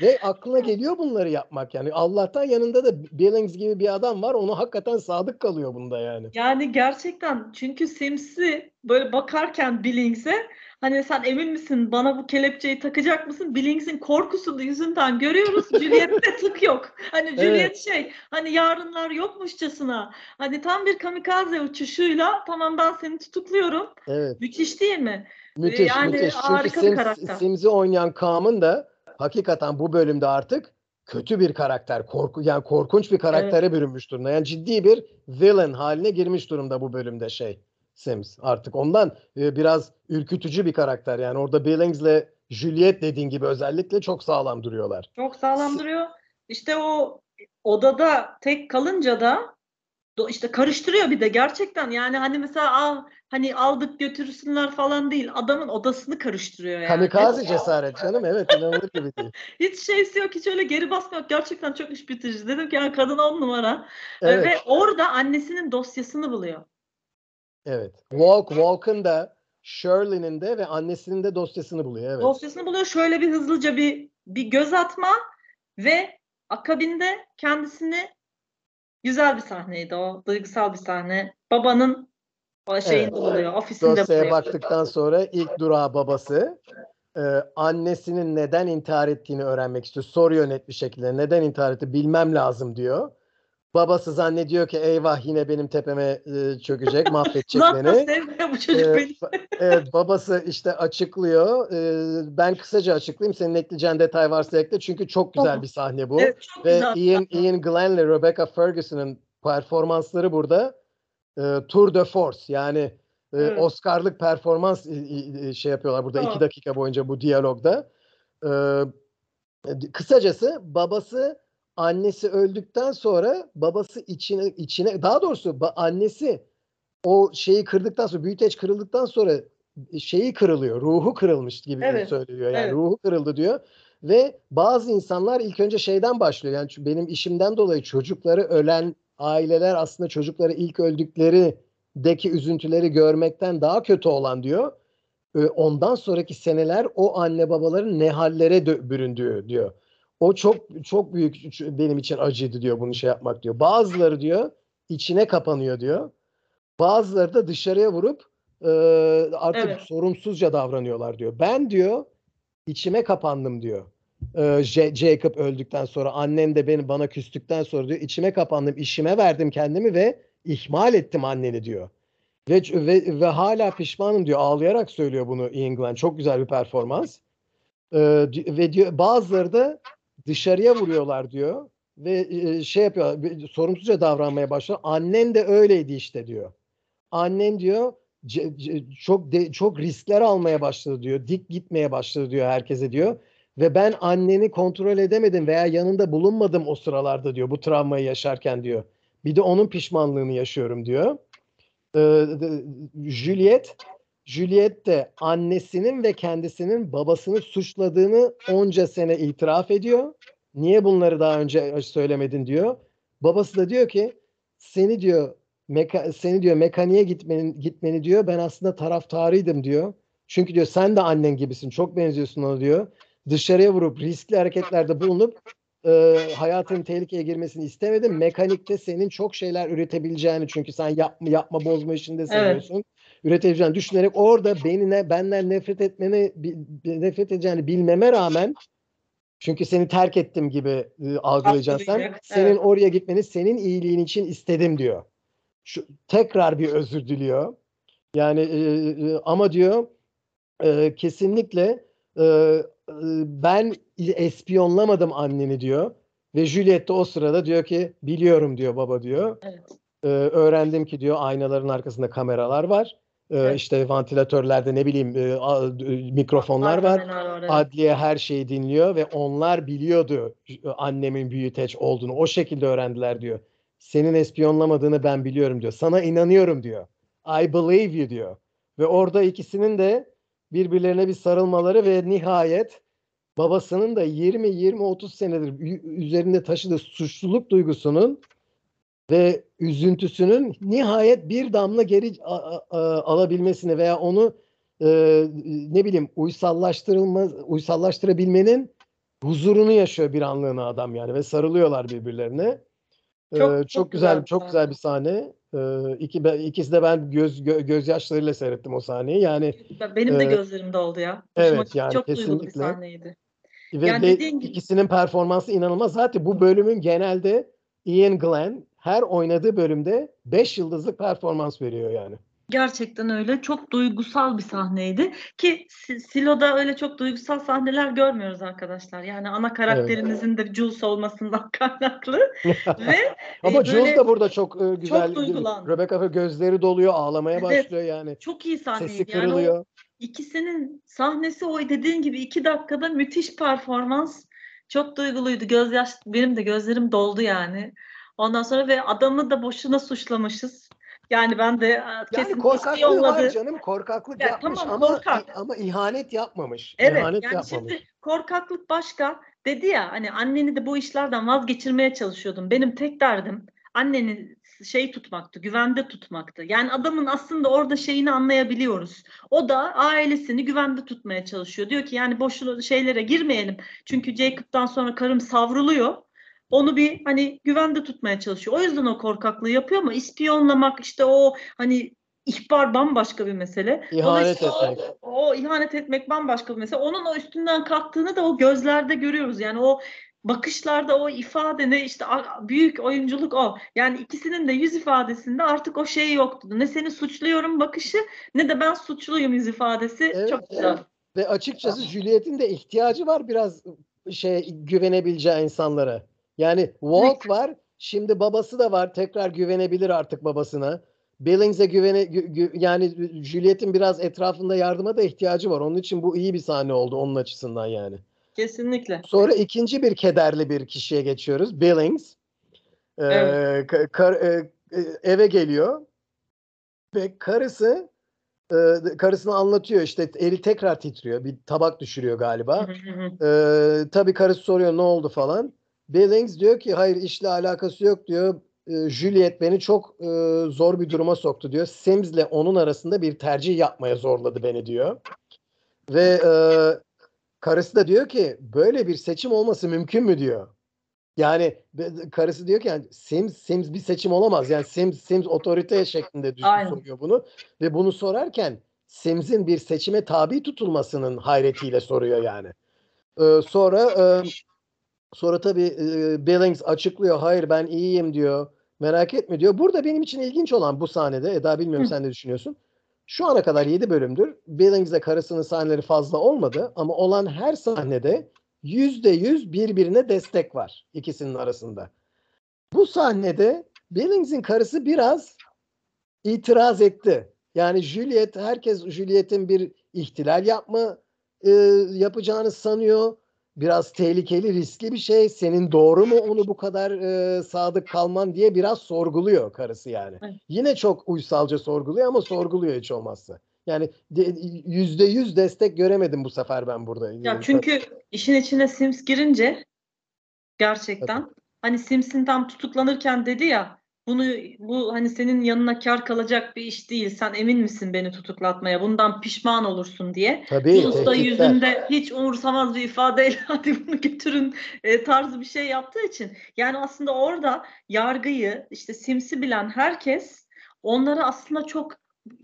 Speaker 2: ve aklına geliyor bunları yapmak yani. Allah'tan yanında da Billings gibi bir adam var. Onu hakikaten sadık kalıyor bunda yani.
Speaker 1: Yani gerçekten çünkü Sims'i böyle bakarken Billings'e hani sen emin misin bana bu kelepçeyi takacak mısın? Billings'in korkusunu yüzünden görüyoruz. Juliet'te tık yok. Hani Juliet şey hani yarınlar yokmuşçasına hani tam bir kamikaze uçuşuyla tamam ben seni tutukluyorum.
Speaker 2: Evet.
Speaker 1: Müthiş değil mi?
Speaker 2: Müthiş,
Speaker 1: Yani
Speaker 2: müthiş. Çünkü Sims,
Speaker 1: karakter.
Speaker 2: Sims'i oynayan Kaam'ın da hakikaten bu bölümde artık kötü bir karakter, korku yani korkunç bir karaktere bürünmüş durumda. Yani ciddi bir villain haline girmiş durumda bu bölümde şey Sims artık. Ondan e, biraz ürkütücü bir karakter. Yani orada Billings'le Juliet dediğin gibi özellikle çok sağlam duruyorlar.
Speaker 1: Çok sağlam duruyor. İşte o odada tek kalınca da işte karıştırıyor bir de gerçekten yani hani mesela ah, hani aldık götürsünler falan değil adamın odasını karıştırıyor yani.
Speaker 2: Kamikaze cesaret canım. Evet inanılır gibi değil.
Speaker 1: Hiç şeysi yok hiç öyle geri basma yok gerçekten çok iş bitirici dedim ki yani kadın on numara Ee,
Speaker 2: Evet.
Speaker 1: ve orada annesinin dosyasını buluyor.
Speaker 2: Evet. Walk, Walk'ın da Shirley'nin de ve annesinin de dosyasını buluyor. Evet.
Speaker 1: Dosyasını buluyor şöyle bir hızlıca bir bir göz atma ve akabinde kendisini güzel bir sahneydi o duygusal bir sahne babanın o şeyini
Speaker 2: Evet.
Speaker 1: buluyor ofisinde
Speaker 2: Dosyaya baktıktan sonra ilk durağı babası. Ee, annesinin neden intihar ettiğini öğrenmek istiyor. Soruyor net bir şekilde. Neden intihar etti bilmem lazım diyor. Babası zannediyor ki eyvah yine benim tepeme e, çökecek, mahvedecek beni.
Speaker 1: bu çocuk
Speaker 2: Ee,
Speaker 1: beni.
Speaker 2: evet babası işte açıklıyor. Ee, ben kısaca açıklayayım. Senin ekleyeceğin detay varsa ekle. Çünkü çok güzel bir sahne bu.
Speaker 1: Evet,
Speaker 2: Ve
Speaker 1: güzel.
Speaker 2: Ian, Ian Glenn ile Rebecca Ferguson'ın performansları burada e, tour de force. Yani e,
Speaker 1: Evet.
Speaker 2: Oscar'lık performans i- şey yapıyorlar burada
Speaker 1: Tamam.
Speaker 2: iki dakika boyunca bu diyalogda. E, kısacası babası annesi öldükten sonra babası içine içine daha doğrusu ba- annesi o şeyi kırdıktan sonra büyüteç kırıldıktan sonra şeyi kırılıyor. Ruhu kırılmış gibi
Speaker 1: Evet,
Speaker 2: söylüyor. Yani
Speaker 1: evet.
Speaker 2: ruhu kırıldı diyor. Ve bazı insanlar ilk önce şeyden başlıyor. Yani benim işimden dolayı çocukları ölen aileler aslında çocukları ilk öldüklerindeki üzüntüleri görmekten daha kötü olan diyor. Ondan sonraki seneler o anne babaların ne hallere büründüğü diyor. O çok çok büyük benim için acıydı diyor bunu şey yapmak diyor. Bazıları diyor içine kapanıyor diyor. Bazıları da dışarıya vurup e, artık
Speaker 1: Evet.
Speaker 2: sorumsuzca davranıyorlar diyor. Ben diyor içime kapandım diyor. Ee, J- Jacob öldükten sonra annen de beni bana küstükten sonra diyor içime kapandım, işime verdim kendimi ve ihmal ettim anneni diyor. Ve ve, ve hala pişmanım diyor. Ağlayarak söylüyor bunu Ian Glenn. Çok güzel bir performans. Ee, ve diyor bazıları da dışarıya vuruyorlar diyor ve e, şey yapıyor sorumsuzca davranmaya başlıyor. Annen de öyleydi işte diyor. Annen diyor çok çok riskler almaya başladı diyor. Dik gitmeye başladı diyor herkese diyor. Ve ben anneni kontrol edemedim veya yanında bulunmadım o sıralarda diyor bu travmayı yaşarken diyor. Bir de onun pişmanlığını yaşıyorum diyor. Ee, Juliet Juliet de annesinin ve kendisinin babasını suçladığını onca sene itiraf ediyor. Niye bunları daha önce söylemedin diyor. Babası da diyor ki seni diyor meka, seni diyor mekaniğe gitmenin gitmeni diyor. Ben aslında taraftarıydım diyor. Çünkü diyor sen de annen gibisin. Çok benziyorsun ona diyor. Dışarıya vurup riskli hareketlerde bulunup e, hayatın tehlikeye girmesini istemedim. Mekanikte senin çok şeyler üretebileceğini çünkü sen yapma yapma bozma işinde seviyorsun. Üretebileceğini düşünerek orada benine benden nefret etmeni nefret edeceğini bilmeme rağmen çünkü seni terk ettim gibi e, algılayacaksın sen.
Speaker 1: Algılayacak,
Speaker 2: Senin
Speaker 1: evet.
Speaker 2: oraya gitmeni senin iyiliğin için istedim diyor. Şu tekrar bir özür diliyor. Yani e, e, ama diyor e, kesinlikle e, e, ben espiyonlamadım anneni diyor. Ve Juliet de o sırada diyor ki biliyorum diyor baba diyor.
Speaker 1: Evet.
Speaker 2: Ee, öğrendim ki diyor aynaların arkasında kameralar var. Ee,
Speaker 1: Evet.
Speaker 2: işte vantilatörlerde ne bileyim e, e, mikrofonlar var. Adliye her şeyi dinliyor ve onlar biliyordu e, annemin büyüteç olduğunu. O şekilde öğrendiler diyor. Senin espiyonlamadığını ben biliyorum diyor. Sana inanıyorum diyor. I believe you diyor. Ve orada ikisinin de birbirlerine bir sarılmaları ve nihayet babasının da 20 20 30 senedir üzerinde taşıdığı suçluluk duygusunun ve üzüntüsünün nihayet bir damla geri a- a- alabilmesini veya onu e, ne bileyim uysallaştırılma uysallaştırabilmenin huzurunu yaşıyor bir anlığına adam yani ve sarılıyorlar birbirlerine. Ee,
Speaker 1: Çok-
Speaker 2: çok,
Speaker 1: çok
Speaker 2: güzel,
Speaker 1: güzel
Speaker 2: çok güzel bir sahne. Ee, iki be- ikisi de ben göz gö- gözyaşlarıyla seyrettim o sahneyi. Yani
Speaker 1: Benim de
Speaker 2: Ee,
Speaker 1: gözlerimde oldu ya. Hoşuma
Speaker 2: evet,
Speaker 1: gitti.
Speaker 2: yani
Speaker 1: çok duygulu bir
Speaker 2: kesinlikle.
Speaker 1: sahneydi.
Speaker 2: ve
Speaker 1: Yani
Speaker 2: de
Speaker 1: dediğin gibi-
Speaker 2: ikisinin performansı inanılmaz. Zaten bu bölümün genelde Ian Glenn her oynadığı bölümde 5 yıldızlık performans veriyor yani.
Speaker 1: Gerçekten öyle. Çok duygusal bir sahneydi ki Si- Silo'da öyle çok duygusal sahneler görmüyoruz arkadaşlar. Yani ana karakterimizin de Jules olmasından kaynaklı ve
Speaker 2: Ama
Speaker 1: e,
Speaker 2: Jules da burada çok e, güzel.
Speaker 1: duygulandı.
Speaker 2: Rebecca gözleri doluyor, ağlamaya
Speaker 1: Evet.
Speaker 2: başlıyor yani.
Speaker 1: çok iyi
Speaker 2: Sesi
Speaker 1: sahneydi. Yani o
Speaker 2: kırılıyor.
Speaker 1: ikisinin sahnesi o dediğin gibi iki dakikada müthiş performans. Çok duyguluydu. Gözyaş benim de gözlerim doldu yani. Ondan sonra ve adamı da boşuna suçlamışız. Yani ben de e,
Speaker 2: Yani
Speaker 1: kesin
Speaker 2: korkaklığı
Speaker 1: yolladı.
Speaker 2: var canım. Korkaklık
Speaker 1: Ya
Speaker 2: yapmış
Speaker 1: tamam,
Speaker 2: ama
Speaker 1: korkak.
Speaker 2: ama ihanet yapmamış.
Speaker 1: Evet
Speaker 2: İhanet
Speaker 1: yani
Speaker 2: yapmamış.
Speaker 1: şimdi korkaklık başka dedi ya hani anneni de bu işlerden vazgeçirmeye çalışıyordum. Benim tek derdim anneni şey tutmaktı, güvende tutmaktı. Yani adamın aslında orada şeyini anlayabiliyoruz. O da ailesini güvende tutmaya çalışıyor. Diyor ki yani boşuna şeylere girmeyelim. Çünkü Jacob'tan sonra karım savruluyor. Onu bir hani güvende tutmaya çalışıyor. O yüzden o korkaklığı yapıyor ama ispiyonlamak işte o hani ihbar bambaşka bir mesele.
Speaker 2: İhanet
Speaker 1: Dolayısıyla o-
Speaker 2: etmek.
Speaker 1: o ihanet etmek bambaşka bir mesele. Onun o üstünden kalktığını da o gözlerde görüyoruz. Yani o bakışlarda o ifade ne işte büyük oyunculuk o. Yani ikisinin de yüz ifadesinde artık o şey yoktu. Ne seni suçluyorum bakışı ne de ben suçluyum yüz ifadesi.
Speaker 2: Evet,
Speaker 1: Çok güzel.
Speaker 2: Ve açıkçası Juliet'in de ihtiyacı var biraz şey güvenebileceği insanlara. Yani Walt var. Şimdi babası da var. Tekrar güvenebilir artık babasına. Billings'e güvene gü- gü- yani Juliet'in biraz etrafında yardıma da ihtiyacı var. Onun için bu iyi bir sahne oldu onun açısından yani.
Speaker 1: Kesinlikle.
Speaker 2: Sonra ikinci bir kederli bir kişiye geçiyoruz. Billings. Ee,
Speaker 1: Evet.
Speaker 2: ka- kar- e, e, eve geliyor ve karısı e, karısına anlatıyor işte eli tekrar titriyor. Bir tabak düşürüyor galiba.
Speaker 1: Hı.
Speaker 2: Ee, tabii karısı soruyor ne oldu falan. Billings diyor ki hayır işle alakası yok diyor. Ee, Juliet beni çok e, zor bir duruma soktu diyor. Sims'le onun arasında bir tercih yapmaya zorladı beni diyor. Ve e, karısı da diyor ki böyle bir seçim olması mümkün mü diyor. Yani karısı diyor ki yani Sims Sims bir seçim olamaz. Yani Sims Sims otorite şeklinde düş-
Speaker 1: Aynen.
Speaker 2: soruyor bunu ve bunu sorarken Sims'in bir seçime tabi tutulmasının hayretiyle soruyor yani. Ee, sonra e, sonra tabii e, Billings açıklıyor. Hayır ben iyiyim diyor. Merak etme diyor. Burada benim için ilginç olan bu sahnede Eda bilmiyorum
Speaker 1: Hı.
Speaker 2: sen ne düşünüyorsun? Şu ana kadar 7 bölümdür. Billings'le karısının sahneleri fazla olmadı ama olan her sahnede yüzde yüz birbirine destek var ikisinin arasında. Bu sahnede Billings'in karısı biraz itiraz etti. Yani Juliet, herkes Juliet'in bir ihtilal yapma e, yapacağını sanıyor. Biraz tehlikeli, riskli bir şey. Senin doğru mu onu bu kadar e, sadık kalman diye biraz sorguluyor karısı yani.
Speaker 1: Evet.
Speaker 2: Yine çok uysalca sorguluyor ama sorguluyor hiç olmazsa. Yani de- yüzde yüz destek göremedim bu sefer ben burada.
Speaker 1: Ya çünkü işin içine Sims girince gerçekten hani Sims'in tam tutuklanırken dedi ya bunu bu hani senin yanına kar kalacak bir iş değil. Sen emin misin beni tutuklatmaya? Bundan pişman olursun diye.
Speaker 2: Tabii
Speaker 1: Jules da yüzünde hiç umursamaz bir ifadeyle hadi bunu götürün e, tarzı bir şey yaptığı için. Yani aslında orada yargıyı işte Sims'i bilen herkes onlara aslında çok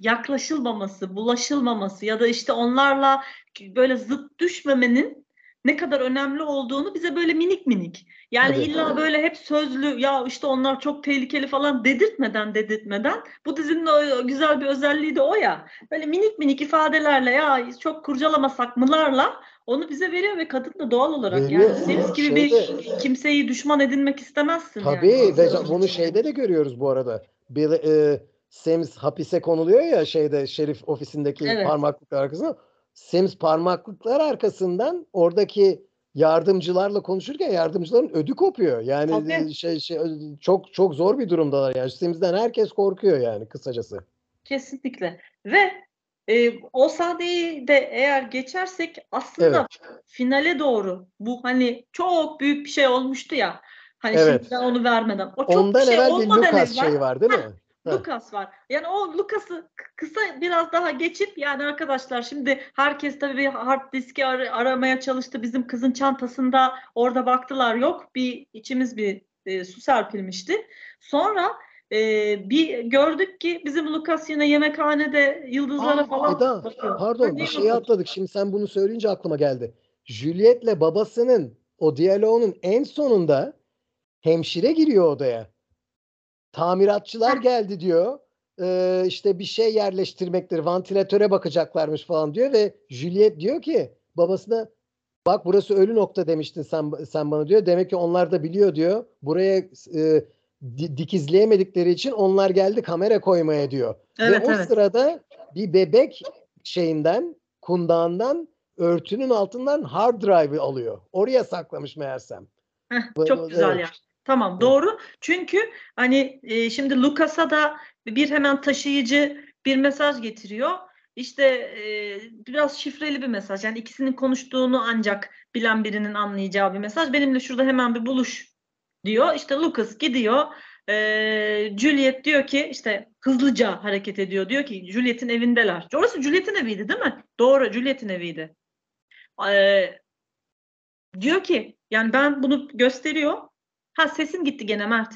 Speaker 1: yaklaşılmaması, bulaşılmaması ya da işte onlarla böyle zıt düşmemenin ne kadar önemli olduğunu bize böyle minik minik yani
Speaker 2: Tabii.
Speaker 1: illa böyle hep sözlü ya işte onlar çok tehlikeli falan dedirtmeden dedirtmeden bu dizinin o güzel bir özelliği de o ya böyle minik minik ifadelerle ya çok kurcalamasak mılarla onu bize veriyor ve kadın da doğal olarak
Speaker 2: Veriyor.
Speaker 1: yani Sims gibi bir
Speaker 2: Şeyde-
Speaker 1: kimseyi düşman edinmek istemezsin
Speaker 2: Tabii
Speaker 1: yani.
Speaker 2: ve bunu şeyde de görüyoruz bu arada. Bill, e, Sims hapise konuluyor ya şeyde şerif ofisindeki
Speaker 1: Evet.
Speaker 2: parmaklıklar arkasına. Sims parmaklıklar arkasından oradaki yardımcılarla konuşurken yardımcıların ödü kopuyor. Yani
Speaker 1: Tabii.
Speaker 2: e, şey, şey çok çok zor bir durumdalar yani. Sims'den herkes korkuyor yani kısacası.
Speaker 1: Kesinlikle. Ve e, o sahneyi de eğer geçersek aslında finale doğru bu hani çok büyük bir şey olmuştu ya. Hani
Speaker 2: Evet.
Speaker 1: şimdiden onu vermeden. O çok
Speaker 2: Ondan
Speaker 1: bir şey
Speaker 2: evvel bir Lucas
Speaker 1: evvel
Speaker 2: şeyi var değil mi?
Speaker 1: Lucas var. Yani o Lucas'ı kısa biraz daha geçip yani arkadaşlar şimdi herkes tabii bir hard diski ar- aramaya çalıştı. Bizim kızın çantasında orada baktılar yok. Bir içimiz bir e, su serpilmişti. Sonra e, bir gördük ki bizim Lucas yine yemekhanede yıldızlara
Speaker 2: Aa,
Speaker 1: falan
Speaker 2: Eda,
Speaker 1: bakıyor.
Speaker 2: Pardon
Speaker 1: Ne
Speaker 2: bir şeyi atladık. Şimdi sen bunu söyleyince aklıma geldi. Juliet'le babasının o diyaloğunun en sonunda hemşire giriyor odaya. Tamiratçılar geldi diyor. e, işte bir şey yerleştirmektir. Vantilatöre bakacaklarmış falan diyor ve Juliet diyor ki babasına bak burası ölü nokta demiştin sen sen bana diyor. Demek ki onlar da biliyor diyor. Buraya e, di- dikizleyemedikleri için onlar geldi kamera koymaya diyor.
Speaker 1: Evet
Speaker 2: ve o
Speaker 1: evet.
Speaker 2: sırada bir bebek şeyinden kundağından örtünün altından hard drive'ı alıyor. Oraya saklamış meğersem.
Speaker 1: Heh, çok güzel
Speaker 2: evet.
Speaker 1: ya. Tamam doğru. Çünkü hani e, şimdi Lucas'a da bir hemen taşıyıcı bir mesaj getiriyor. İşte e, biraz şifreli bir mesaj. Yani ikisinin konuştuğunu ancak bilen birinin anlayacağı bir mesaj. Benimle şurada hemen bir buluş diyor. İşte Lucas gidiyor. E, Juliet diyor ki işte hızlıca hareket ediyor. Diyor ki Juliet'in evindeler. Orası Juliet'in eviydi değil mi? Doğru Juliet'in eviydi. E, diyor ki yani ben bunu gösteriyor. Ha sesin gitti gene Mert.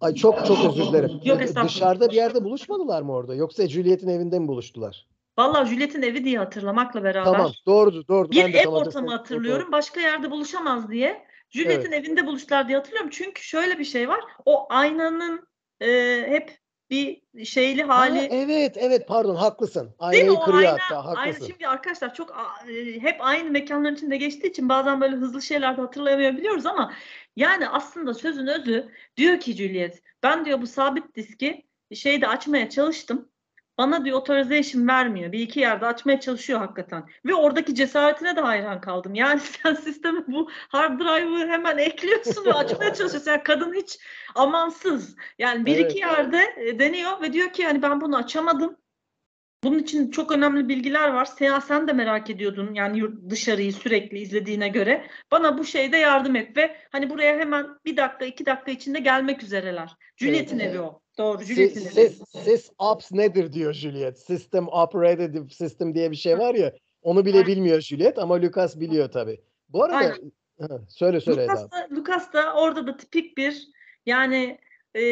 Speaker 2: Ay çok çok özür dilerim.
Speaker 1: Yok,
Speaker 2: D-
Speaker 1: estağfurullah.
Speaker 2: Dışarıda bir yerde buluşmadılar mı orada? Yoksa Juliet'in evinde mi buluştular?
Speaker 1: Vallahi Juliet'in evi diye hatırlamakla beraber.
Speaker 2: Tamam, doğrudur, doğrudur.
Speaker 1: Bir
Speaker 2: Ben de
Speaker 1: ev
Speaker 2: tam
Speaker 1: ortamı hatırlıyorum. Başka yerde buluşamaz diye. Juliet'in evinde buluştular diye hatırlıyorum. Çünkü şöyle bir şey var. O aynanın e, hep bir şeyli
Speaker 2: Ha,
Speaker 1: hali.
Speaker 2: evet, evet pardon haklısın.
Speaker 1: Değil mi?
Speaker 2: Aynayı
Speaker 1: O
Speaker 2: kırıyor
Speaker 1: ayna,
Speaker 2: hatta
Speaker 1: ayna
Speaker 2: haklısın.
Speaker 1: şimdi arkadaşlar çok e, hep aynı mekanların içinde geçtiği için bazen böyle hızlı şeyler de hatırlayamayabiliyoruz ama yani aslında sözün özü diyor ki Juliet ben diyor bu sabit diski şeyde açmaya çalıştım. Bana diyor authorization vermiyor. Bir iki yerde açmaya çalışıyor hakikaten. Ve oradaki cesaretine de hayran kaldım. Yani sen sisteme bu hard drive'ı hemen ekliyorsun ve açmaya çalışıyorsun. Yani kadın hiç amansız. Yani bir
Speaker 2: Evet.
Speaker 1: iki yerde e, deniyor ve diyor ki yani ben bunu açamadım. Bunun için çok önemli bilgiler var. Sen, sen de merak ediyordun yani dışarıyı sürekli izlediğine göre. Bana bu şeyde yardım et ve hani buraya hemen bir dakika iki dakika içinde gelmek üzereler. Juliet'in
Speaker 2: Evet.
Speaker 1: evi o. Doğru Juliet'in evi.
Speaker 2: Sys, sys ops nedir diyor Juliet. System operated system diye bir şey var ya. Onu bile
Speaker 1: Aynen.
Speaker 2: bilmiyor Juliet ama Lucas biliyor tabii. Bu arada
Speaker 1: Aynen.
Speaker 2: Söyle söyle.
Speaker 1: Lucas da, Lucas da orada da tipik bir yani e,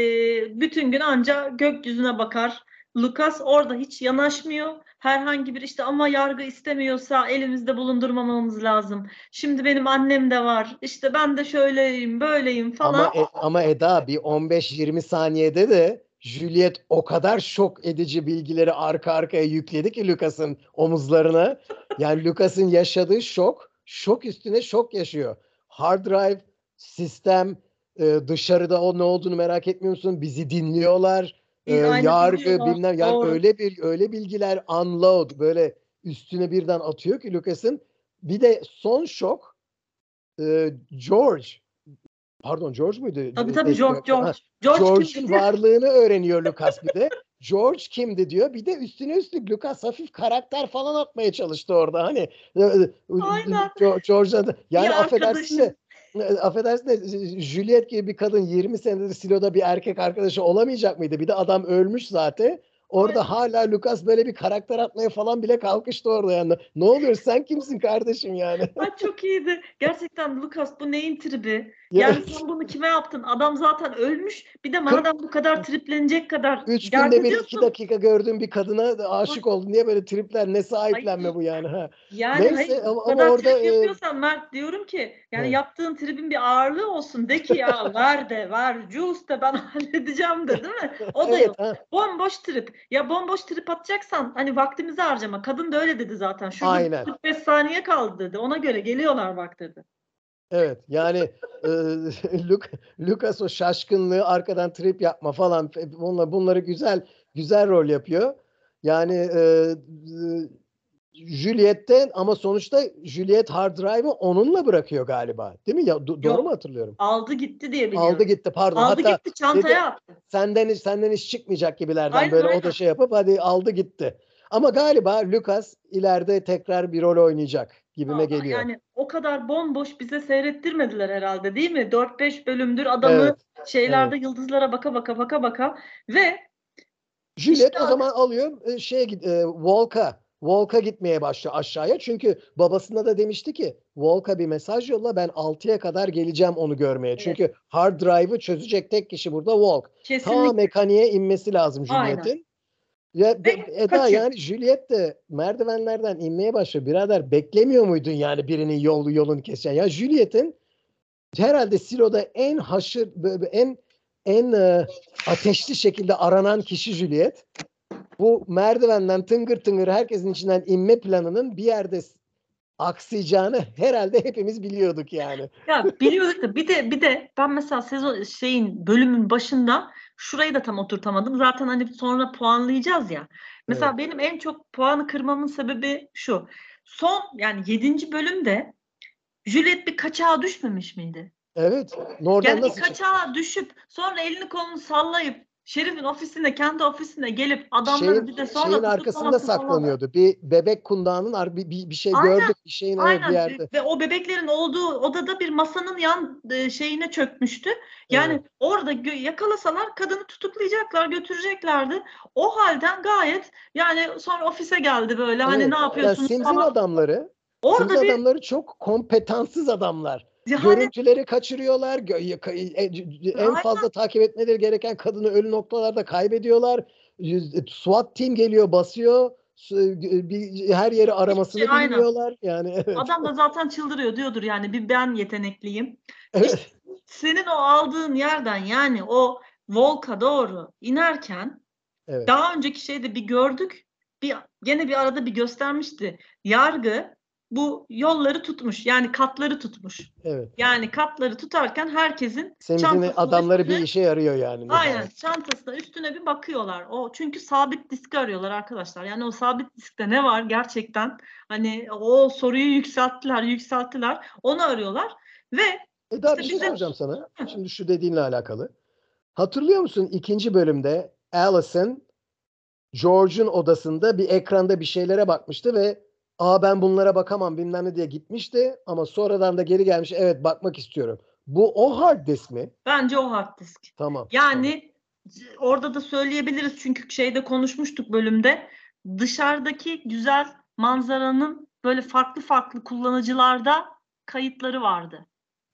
Speaker 1: bütün gün anca gökyüzüne bakar. Lucas orada hiç yanaşmıyor. Herhangi bir işte ama yargı istemiyorsa elimizde bulundurmamamız lazım. Şimdi benim annem de var. İşte ben de şöyleyim, böyleyim falan.
Speaker 2: Ama e- ama Eda bir 15-20 saniyede de Juliet o kadar şok edici bilgileri arka arkaya yükledi ki Lucas'ın omuzlarına. Yani Lucas'ın yaşadığı şok, şok üstüne şok yaşıyor. Hard drive, sistem, e, dışarıda o ne olduğunu merak etmiyor musun? Bizi dinliyorlar. E, yargı bilmem yani
Speaker 1: doğru.
Speaker 2: öyle bir öyle bilgiler unload böyle üstüne birden atıyor ki Lucas'ın. Bir de son şok e, George pardon George muydu?
Speaker 1: Tabii tabii
Speaker 2: eski-
Speaker 1: George,
Speaker 2: Ha,
Speaker 1: George. George kimdi?
Speaker 2: varlığını öğreniyor Lucas bir de. George kimdi diyor. Bir de üstüne üstlük Lucas hafif karakter falan atmaya çalıştı orada. Hani e, e,
Speaker 1: Aynen.
Speaker 2: Geo- George'a da yani
Speaker 1: Bir
Speaker 2: affedersin de affedersin de Juliet gibi bir kadın 20 senedir siloda bir erkek arkadaşı olamayacak mıydı? Bir de adam ölmüş zaten. Orada hala Lucas böyle bir karakter atmaya falan bile kalkıştı orada yani. Ne oluyor sen kimsin kardeşim yani?
Speaker 1: Ay çok iyiydi. Gerçekten Lucas bu neyin tribi? Yani sen bunu kime yaptın? Adam zaten ölmüş. Bir de madem bu kadar triplenecek kadar
Speaker 2: Üç günde bir iki dakika gördüğün bir kadına da aşık oldun. Niye böyle tripler ne sahiplenme bu yani ha?
Speaker 1: Yani
Speaker 2: Neyse,
Speaker 1: hayır,
Speaker 2: ama- ama
Speaker 1: kadar
Speaker 2: orada,
Speaker 1: trip
Speaker 2: e,
Speaker 1: yapıyorsan Mert diyorum ki yani
Speaker 2: Evet.
Speaker 1: yaptığın tribin bir ağırlığı olsun. De ki ya ver de ver juice de ben halledeceğim de değil mi? O da
Speaker 2: Evet,
Speaker 1: yok.
Speaker 2: ha,
Speaker 1: Bomboş trip. Ya bomboş trip atacaksan hani vaktimizi harcama. Kadın da öyle dedi zaten. Şu
Speaker 2: Aynen.
Speaker 1: 45 saniye kaldı dedi. Ona göre geliyorlar bak dedi.
Speaker 2: Evet yani e, Luc- Lucas o şaşkınlığı arkadan trip yapma falan bunlar bunları güzel güzel rol yapıyor. Yani e, e, Juliet'ten ama sonuçta Juliet hard drive'ı onunla bırakıyor galiba. Değil mi? Ya do- doğru
Speaker 1: Yok.
Speaker 2: mu hatırlıyorum?
Speaker 1: Aldı gitti diye biliyorum.
Speaker 2: Aldı gitti pardon.
Speaker 1: Aldı
Speaker 2: Hatta
Speaker 1: gitti çantaya attı.
Speaker 2: senden senden iş çıkmayacak gibilerden
Speaker 1: Aynen,
Speaker 2: böyle o
Speaker 1: aynen.
Speaker 2: da şey yapıp hadi aldı gitti. Ama galiba Lucas ileride tekrar bir rol oynayacak gibime
Speaker 1: Aa,
Speaker 2: geliyor.
Speaker 1: Yani o kadar bomboş bize seyrettirmediler herhalde değil mi? 4-5 bölümdür adamı
Speaker 2: Evet,
Speaker 1: şeylerde yıldızlara baka baka baka baka ve
Speaker 2: Juliet
Speaker 1: İşte
Speaker 2: o zaman alıyor e, şeye e, Walk'a Walk'a gitmeye başlıyor aşağıya. Çünkü babasına da demişti ki Walk'a bir mesaj yolla ben 6'ya kadar geleceğim onu görmeye.
Speaker 1: Evet.
Speaker 2: Çünkü hard drive'ı çözecek tek kişi burada. Ta
Speaker 1: kesinlikle
Speaker 2: mekaniğe inmesi lazım. Juliet'in. Ya be- Eda
Speaker 1: kaçıyor.
Speaker 2: yani Juliet de merdivenlerden inmeye başlıyor. Birader beklemiyor muydun yani birinin yolu yolunu kesen? Ya Juliet'in herhalde siloda en haşır en en e, ateşli şekilde aranan kişi Juliet. Bu merdivenden tıngır tıngır herkesin içinden inme planının bir yerde aksayacağını herhalde hepimiz biliyorduk yani.
Speaker 1: Ya biliyorduk da bir de bir de ben mesela sezon şeyin bölümün başında şurayı da tam oturtamadım. Zaten hani sonra puanlayacağız ya. Mesela benim en çok puanı kırmamın sebebi şu. Son yani 7. bölümde Juliet bir kaçağa düşmemiş miydi?
Speaker 2: Evet. Oradan
Speaker 1: Yani
Speaker 2: nasıl çıktı?
Speaker 1: kaçağa düşüp sonra elini kolunu sallayıp Şerif'in ofisine kendi ofisine gelip adamları
Speaker 2: Şeyin,
Speaker 1: bir de sonra
Speaker 2: şeyin arkasında
Speaker 1: falan.
Speaker 2: saklanıyordu. Bir bebek kundağının ar- bir, bir, bir şey
Speaker 1: Aynen,
Speaker 2: gördük. Bir şeyin
Speaker 1: Aynen
Speaker 2: bir yerde.
Speaker 1: ve o bebeklerin olduğu odada bir masanın yan e, şeyine çökmüştü. Yani
Speaker 2: Evet.
Speaker 1: orada yakalasalar kadını tutuklayacaklar, götüreceklerdi. O halden gayet yani sonra ofise geldi böyle hani
Speaker 2: Evet.
Speaker 1: ne
Speaker 2: Yani
Speaker 1: yapıyorsunuz
Speaker 2: Sims'in
Speaker 1: falan.
Speaker 2: adamları,
Speaker 1: Orada
Speaker 2: Sims
Speaker 1: bir
Speaker 2: adamları çok kompetanssız adamlar.
Speaker 1: Yani
Speaker 2: Görüntüleri kaçırıyorlar. yaka- En fazla takip etmeleri gereken kadını ölü noktalarda kaybediyorlar. Yüz- SWAT team geliyor, basıyor. Su- Bir, her yeri aramasını
Speaker 1: şey, aynen.
Speaker 2: bilmiyorlar. Yani evet.
Speaker 1: adam da zaten çıldırıyor diyordur yani bir ben yetenekliyim.
Speaker 2: Evet.
Speaker 1: Senin o aldığın yerden yani o Volk'a doğru inerken
Speaker 2: Evet.
Speaker 1: Daha önceki şeyde bir gördük. Bir gene bir arada bir göstermişti. Yargı bu yolları tutmuş. Yani katları tutmuş.
Speaker 2: Evet.
Speaker 1: Yani katları tutarken herkesin çantasının
Speaker 2: adamları bir
Speaker 1: üstüne-
Speaker 2: işe yarıyor yani.
Speaker 1: Aynen çantasına üstüne bir bakıyorlar. O çünkü sabit diski arıyorlar arkadaşlar. Yani o sabit diskte ne var gerçekten? Hani o soruyu yükselttiler, yükselttiler. Onu arıyorlar ve
Speaker 2: Eda
Speaker 1: İşte
Speaker 2: bir şey
Speaker 1: bize-
Speaker 2: soracağım sana. Şimdi şu dediğinle alakalı. Hatırlıyor musun ikinci bölümde Allison George'un odasında bir ekranda bir şeylere bakmıştı ve aa ben bunlara bakamam bilmem ne diye gitmişti ama sonradan da geri gelmiş evet bakmak istiyorum. Bu o hard disk mi?
Speaker 1: bence o hard disk.
Speaker 2: Tamam.
Speaker 1: Yani c- orada da söyleyebiliriz çünkü şeyde konuşmuştuk bölümde. Dışarıdaki güzel manzaranın böyle farklı farklı kullanıcılarda kayıtları vardı.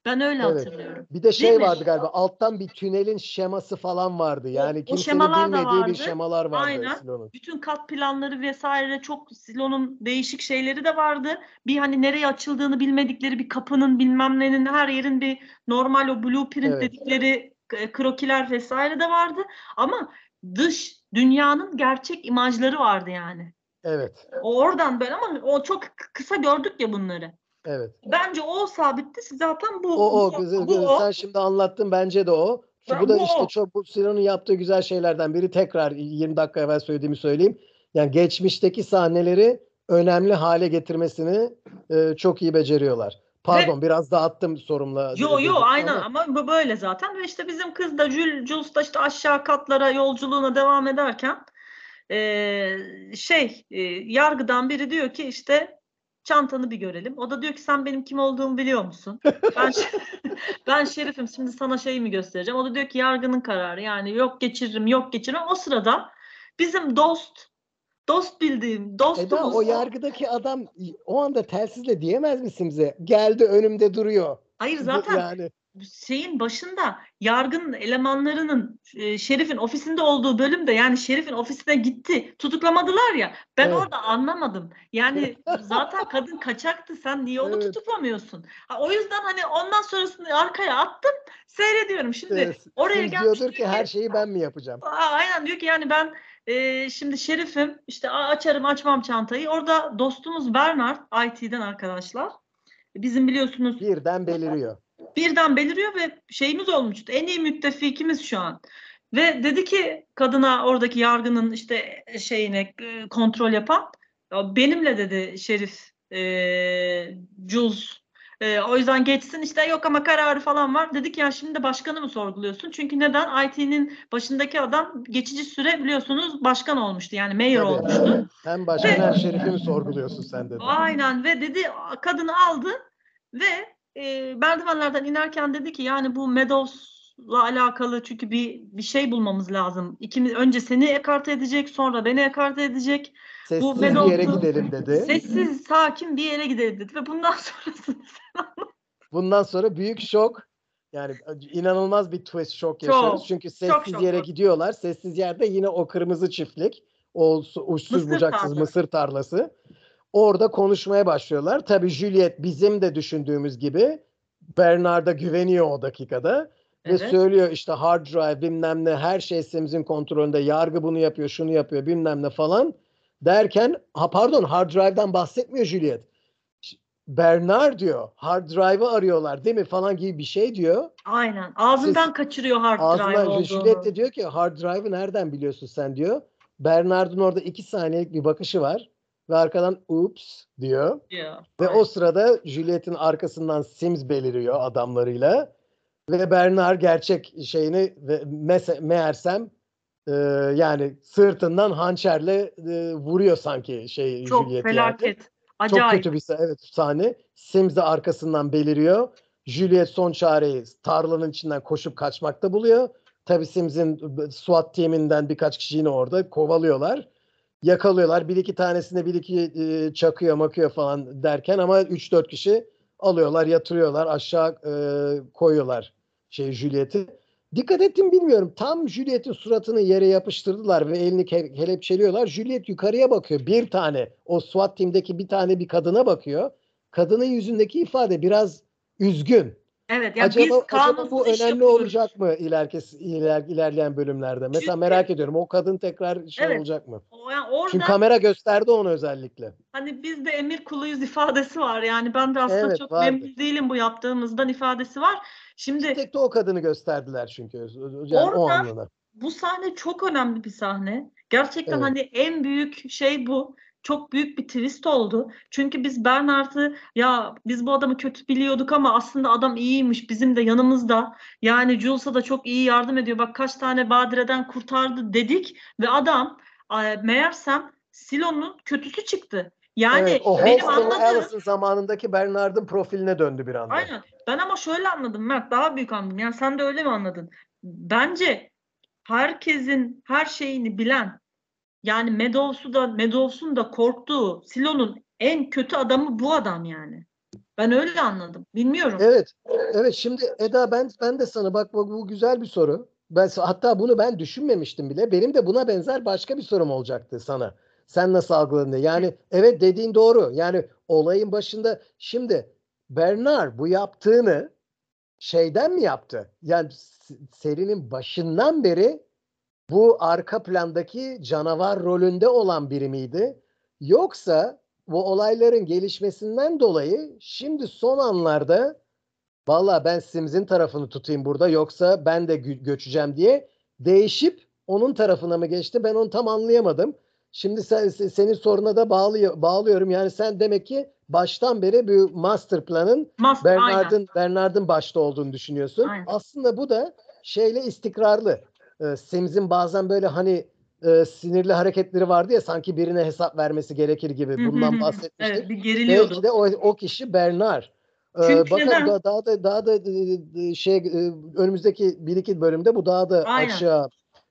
Speaker 1: Ben öyle
Speaker 2: Evet.
Speaker 1: hatırlıyorum.
Speaker 2: Bir de şey
Speaker 1: Değil mi?
Speaker 2: vardı galiba alttan bir tünelin şeması falan vardı. Yani
Speaker 1: o
Speaker 2: kimsenin
Speaker 1: da
Speaker 2: bilmediği
Speaker 1: vardı.
Speaker 2: bir şemalar vardı
Speaker 1: Aynen.
Speaker 2: Silon'un.
Speaker 1: Bütün kat planları vesaire çok Silo'nun değişik şeyleri de vardı. Bir hani nereye açıldığını bilmedikleri bir kapının bilmem nenin her yerin bir normal o blueprint
Speaker 2: Evet.
Speaker 1: dedikleri krokiler vesaire de vardı. Ama dış dünyanın gerçek imajları vardı yani.
Speaker 2: Evet.
Speaker 1: O oradan böyle ama o çok kısa gördük ya bunları.
Speaker 2: Evet.
Speaker 1: Bence o sabitti. Zaten bu
Speaker 2: O o
Speaker 1: bu,
Speaker 2: güzel,
Speaker 1: bu o.
Speaker 2: sen şimdi anlattın bence de o.
Speaker 1: Ben-
Speaker 2: bu da
Speaker 1: bu
Speaker 2: işte
Speaker 1: o.
Speaker 2: çok bu Sinan'ın yaptığı güzel şeylerden biri tekrar 20 dakika evvel söylediğimi söyleyeyim. Yani geçmişteki sahneleri önemli hale getirmesini e, çok iyi beceriyorlar. Pardon biraz dağıttım sorumla.
Speaker 1: Yo yo
Speaker 2: dedim
Speaker 1: aynen
Speaker 2: ama
Speaker 1: ama bu böyle zaten ve işte bizim kız da Jul, Jules da işte aşağı katlara yolculuğuna devam ederken eee, şey eee, yargıdan biri diyor ki işte çantanı bir görelim. O da diyor ki sen benim kim olduğumu biliyor musun? Ben ben şerifim şimdi sana şeyi mi göstereceğim? O da diyor ki yargının kararı yani yok geçiririm yok geçiririm. O sırada bizim dost dost bildiğim
Speaker 2: Eda
Speaker 1: dostumuz
Speaker 2: o yargıdaki adam o anda telsizle diyemez misin bize? Geldi önümde duruyor.
Speaker 1: Hayır zaten
Speaker 2: yani
Speaker 1: şeyin başında yargın elemanlarının e, Şerif'in ofisinde olduğu bölümde yani Şerif'in ofisine gitti. Tutuklamadılar ya. Ben
Speaker 2: Evet.
Speaker 1: orada anlamadım. Yani zaten kadın kaçaktı. Sen niye onu
Speaker 2: Evet.
Speaker 1: tutuklamıyorsun? Ha, o yüzden hani ondan sonrasını arkaya attım. Seyrediyorum. Şimdi
Speaker 2: e,
Speaker 1: oraya gelmiş
Speaker 2: diyordur ki her şeyi ben mi yapacağım?
Speaker 1: Aa, aynen diyor ki yani ben e, şimdi şerifim işte açarım açmam çantayı. Orada dostumuz Bernard IT'den arkadaşlar. Bizim biliyorsunuz
Speaker 2: Birden beliriyor.
Speaker 1: birden beliriyor ve şeyimiz olmuştu. En iyi müttefikimiz şu an. Ve dedi ki kadına oradaki yargının işte şeyine e, kontrol yapan "Ya benimle dedi Şerif e, Jules e, o yüzden geçsin işte yok ama kararı falan var. Dedik ya şimdi de başkanı mı sorguluyorsun? Çünkü neden? IT'nin başındaki adam geçici süre biliyorsunuz başkan olmuştu. Yani mayor
Speaker 2: Tabii.
Speaker 1: olmuştu.
Speaker 2: Hem başkan hem şerifi mi sorguluyorsun sen dedi.
Speaker 1: Aynen ve dedi kadını aldı ve e, merdivenlerden inerken dedi ki yani bu Meadows'la alakalı çünkü bir bir şey bulmamız lazım. İkimiz önce seni ekarte edecek, sonra beni ekarte edecek.
Speaker 2: Sessiz bir
Speaker 1: Meadows-
Speaker 2: yere gidelim dedi.
Speaker 1: Sessiz, sakin bir yere gidelim dedi ve bundan sonrasını
Speaker 2: Bundan sonra büyük şok. Yani inanılmaz bir twist şok
Speaker 1: Çok,
Speaker 2: yaşıyoruz. Çünkü sessiz
Speaker 1: şok
Speaker 2: yere
Speaker 1: var.
Speaker 2: gidiyorlar. Sessiz yerde yine o kırmızı çiftlik. O su- uçsuz
Speaker 1: Mısır
Speaker 2: bucaksız
Speaker 1: tarlası.
Speaker 2: mısır tarlası. Orada konuşmaya başlıyorlar. Tabii Juliet bizim de düşündüğümüz gibi Bernard'a güveniyor o dakikada. Ve
Speaker 1: Evet.
Speaker 2: söylüyor işte hard drive bilmem ne her şey Sims'in kontrolünde yargı bunu yapıyor şunu yapıyor bilmem ne falan derken ha pardon hard drive'dan bahsetmiyor Juliet. Bernard diyor hard drive'ı arıyorlar değil mi falan gibi bir şey diyor.
Speaker 1: Aynen. Ağzından kaçırıyor hard drive
Speaker 2: Ağzına
Speaker 1: olduğunu.
Speaker 2: Juliet de diyor ki hard drive'ı nereden biliyorsun sen diyor. Bernard'ın orada iki saniyelik bir bakışı var ve arkadan oops diyor.
Speaker 1: diyor.
Speaker 2: Ve
Speaker 1: Aynen.
Speaker 2: o sırada Juliet'in arkasından Sims beliriyor adamlarıyla. Ve Bernard gerçek şeyini mese- meğersem e, yani sırtından hançerle e, vuruyor sanki şey
Speaker 1: Çok
Speaker 2: Juliet'i yani.
Speaker 1: felaket.
Speaker 2: Çok
Speaker 1: Acayip.
Speaker 2: kötü bir evet, sahne. Sims de arkasından beliriyor. Juliet son çareyi tarlanın içinden koşup kaçmakta buluyor. Tabii Sims'in SWAT timinden birkaç kişi yine orada kovalıyorlar. Yakalıyorlar. Bir iki tanesine bir iki e, çakıyor makıyor falan derken ama 3-4 kişi alıyorlar yatırıyorlar aşağı e, koyuyorlar şey Juliet'i. Dikkat ettim bilmiyorum. Tam Juliet'in suratını yere yapıştırdılar ve elini ke- kelepçeliyorlar. Juliet yukarıya bakıyor. Bir tane o SWAT timdeki bir tane bir kadına bakıyor. Kadının yüzündeki ifade biraz üzgün.
Speaker 1: Evet. Ya
Speaker 2: acaba,
Speaker 1: biz
Speaker 2: acaba bu önemli
Speaker 1: yapıyoruz.
Speaker 2: olacak mı ileriki, iler, ilerleyen bölümlerde? Mesela
Speaker 1: Çünkü-
Speaker 2: merak ediyorum o kadın tekrar şey
Speaker 1: Evet.
Speaker 2: olacak mı?
Speaker 1: O- Yani orada
Speaker 2: Çünkü kamera gösterdi onu özellikle.
Speaker 1: hani bizde emir kuluyuz ifadesi var. Yani ben de aslında
Speaker 2: Evet,
Speaker 1: çok
Speaker 2: vardı.
Speaker 1: memnun değilim bu yaptığımızdan ifadesi var. Şimdi
Speaker 2: Tek de o kadını gösterdiler çünkü. Yani o
Speaker 1: Orada-
Speaker 2: anlamda.
Speaker 1: bu sahne çok önemli bir sahne. Gerçekten
Speaker 2: Evet.
Speaker 1: hani en büyük şey bu. Çok büyük bir twist oldu. Çünkü biz Bernard'ı ya biz bu adamı kötü biliyorduk ama aslında adam iyiymiş bizim de yanımızda. Yani Jules'a da çok iyi yardım ediyor. Bak kaç tane badireden kurtardı dedik ve adam meğersem Silo'nun kötüsü çıktı. Yani
Speaker 2: evet, o
Speaker 1: benim anladığım
Speaker 2: Allison zamanındaki Bernard'ın profiline döndü bir anda.
Speaker 1: Aynen. Ben ama şöyle anladım Mert, daha büyük anladım. Yani sen de öyle mi anladın? Bence herkesin her şeyini bilen, yani Meadows'u da Meadows'un da korktuğu Silo'nun en kötü adamı bu adam yani. Ben öyle anladım. Bilmiyorum.
Speaker 2: Evet. Evet şimdi Eda ben ben de sana bak bu, bu güzel bir soru. Ben hatta bunu ben düşünmemiştim bile. Benim de buna benzer başka bir sorum olacaktı sana. Sen nasıl algıladın diye. Yani evet dediğin doğru. Yani olayın başında şimdi Bernard bu yaptığını şeyden mi yaptı? Yani serinin başından beri bu arka plandaki canavar rolünde olan biri miydi? Yoksa bu olayların gelişmesinden dolayı şimdi son anlarda valla ben Sims'in tarafını tutayım burada yoksa ben de gö- göçeceğim diye değişip onun tarafına mı geçti? Ben onu tam anlayamadım. Şimdi sen, se- senin soruna da bağlıyor, bağlıyorum. Yani sen demek ki baştan beri bu master planın
Speaker 1: Mas.
Speaker 2: Bernard'ın Bernard'ın başta olduğunu düşünüyorsun.
Speaker 1: Aynen.
Speaker 2: Aslında bu da şeyle istikrarlı. Ee, Sims'in bazen böyle hani e, sinirli hareketleri vardı ya sanki birine hesap vermesi gerekir gibi. Bundan bahsetmiştik.
Speaker 1: Evet, bir geriliyordu.
Speaker 2: Belki de o, o kişi Bernard. Ee,
Speaker 1: Çünkü neden?
Speaker 2: da, daha da daha da e, e, şey e, önümüzdeki bir iki bölümde bu daha da
Speaker 1: Aynen.
Speaker 2: aşağı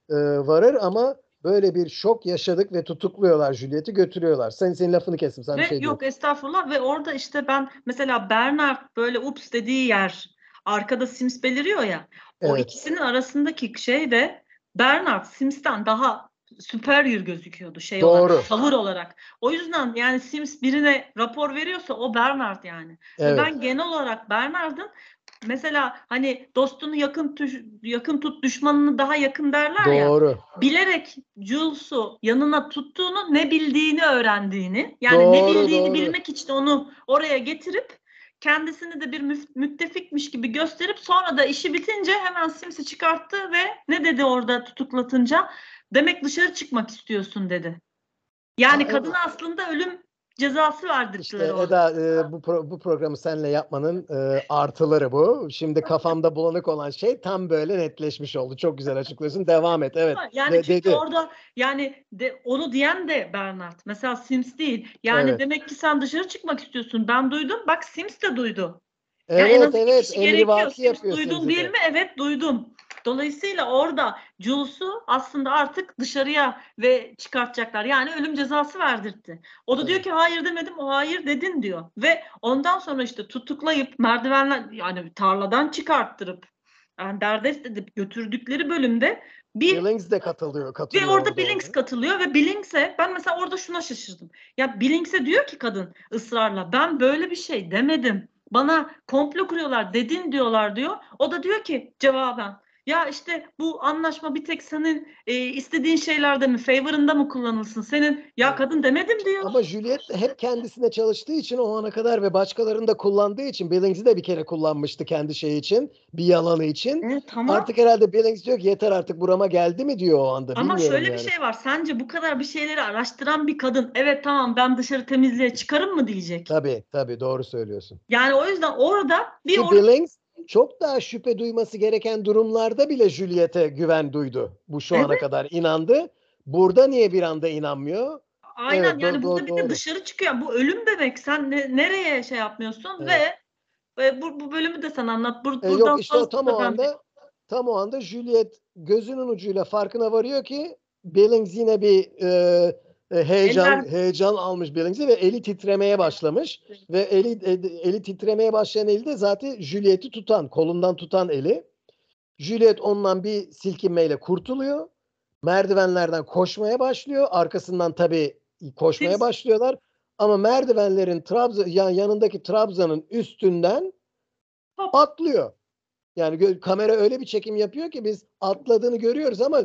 Speaker 2: e, varır ama böyle bir şok yaşadık ve tutukluyorlar Juliet'i götürüyorlar. Sen senin lafını kestim. Sen bir
Speaker 1: Ve
Speaker 2: şey
Speaker 1: yok estağfurullah ve orada işte ben mesela Bernard böyle ups dediği yer arkada Sims beliriyor ya o
Speaker 2: Evet.
Speaker 1: ikisinin arasındaki şey de Bernard Sims'ten daha superior gözüküyordu şey
Speaker 2: Doğru.
Speaker 1: olarak tavır olarak. O yüzden yani Sims birine rapor veriyorsa o Bernard yani. Ve
Speaker 2: Evet.
Speaker 1: Ben genel olarak Bernard'ın mesela hani dostunu yakın tuş- yakın tut düşmanını daha yakın derler ya
Speaker 2: Doğru.
Speaker 1: bilerek Jules'u yanına tuttuğunu ne bildiğini öğrendiğini yani ne
Speaker 2: Doğru,
Speaker 1: bildiğini
Speaker 2: doğru.
Speaker 1: bilmek için onu oraya getirip kendisini de bir müttefikmiş gibi gösterip sonra da işi bitince hemen Sims'i çıkarttı ve ne dedi orada tutuklatınca demek dışarı çıkmak istiyorsun dedi. Yani
Speaker 2: Aa,
Speaker 1: kadına aslında ölüm cezası verdirdiler
Speaker 2: İşte. Eda e, bu pro- bu programı seninle yapmanın e, artıları bu. Şimdi kafamda bulanık olan şey tam böyle netleşmiş oldu. Çok güzel açıklıyorsun. Devam et. Evet.
Speaker 1: Yani
Speaker 2: de-
Speaker 1: çünkü
Speaker 2: dedi.
Speaker 1: orada yani de, onu diyen de Bernard. Mesela Sims değil. Yani
Speaker 2: Evet.
Speaker 1: demek ki sen dışarı çıkmak istiyorsun. Ben duydum. Bak Sims de duydu. Yani
Speaker 2: Evet
Speaker 1: iki
Speaker 2: evet.
Speaker 1: kişi gerekiyor.
Speaker 2: Emrivaki
Speaker 1: Sims
Speaker 2: yapıyor
Speaker 1: duydun değil
Speaker 2: de.
Speaker 1: mi? Evet duydum. Dolayısıyla orada Jules'u aslında artık dışarıya ve çıkartacaklar. Yani ölüm cezası verdirtti. O da diyor ki hayır demedim. O hayır dedin diyor. Ve ondan sonra işte tutuklayıp merdivenler yani tarladan çıkarttırıp yani derdest edip götürdükleri bölümde bir
Speaker 2: Billings de katılıyor.
Speaker 1: ve
Speaker 2: katılıyor
Speaker 1: orada Billings
Speaker 2: orada.
Speaker 1: katılıyor ve Billings'e ben mesela orada şuna şaşırdım. Ya Billings'e diyor ki kadın ısrarla ben böyle bir şey demedim. bana komplo kuruyorlar dedin diyorlar diyor. O da diyor ki cevaben ya işte bu anlaşma bir tek senin e, istediğin şeylerde mi, favor'ında mı kullanılsın? Senin ya kadın demedim diyor.
Speaker 2: Ama Juliet hep kendisine çalıştığı için o ana kadar ve başkalarını da kullandığı için Billings'i de bir kere kullanmıştı kendi şeyi için. Bir yalanı için.
Speaker 1: Evet, tamam.
Speaker 2: Artık herhalde Billings diyor ki yeter artık burama geldi mi diyor o anda.
Speaker 1: Ama
Speaker 2: Bilmiyorum
Speaker 1: şöyle
Speaker 2: yani.
Speaker 1: bir şey var. Sence bu kadar bir şeyleri araştıran bir kadın evet tamam ben dışarı temizliğe çıkarım mı diyecek.
Speaker 2: Tabii tabii doğru söylüyorsun.
Speaker 1: Yani o yüzden orada bir
Speaker 2: Ki
Speaker 1: or-
Speaker 2: Billings çok daha şüphe duyması gereken durumlarda bile Juliet'e güven duydu. Bu şu ana
Speaker 1: Evet.
Speaker 2: kadar inandı. Burada niye bir anda inanmıyor?
Speaker 1: aynen
Speaker 2: Evet,
Speaker 1: yani
Speaker 2: doğru,
Speaker 1: burada
Speaker 2: doğru,
Speaker 1: bir de dışarı çıkıyor. Bu ölüm demek. Sen ne- nereye şey yapmıyorsun
Speaker 2: Evet.
Speaker 1: ve, ve bu, bu bölümü de sen anlat. Bur,
Speaker 2: E,
Speaker 1: buradan
Speaker 2: yok işte o tam o
Speaker 1: ben
Speaker 2: anda tam o anda Juliet gözünün ucuyla farkına varıyor ki Billings yine bir e, e, heyecan
Speaker 1: Eller-
Speaker 2: heyecan almış Billings'i ve eli titremeye başlamış ve eli e- eli titremeye başlayan eli de zaten Juliet'i tutan, kolundan tutan eli. Juliet ondan bir silkinmeyle kurtuluyor. Merdivenlerden koşmaya başlıyor. Arkasından tabii koşmaya
Speaker 1: Siz-
Speaker 2: başlıyorlar. Ama merdivenlerin Trabzon yan yanındaki Trabzan'ın üstünden
Speaker 1: Hop.
Speaker 2: atlıyor. Yani kamera öyle bir çekim yapıyor ki biz atladığını görüyoruz ama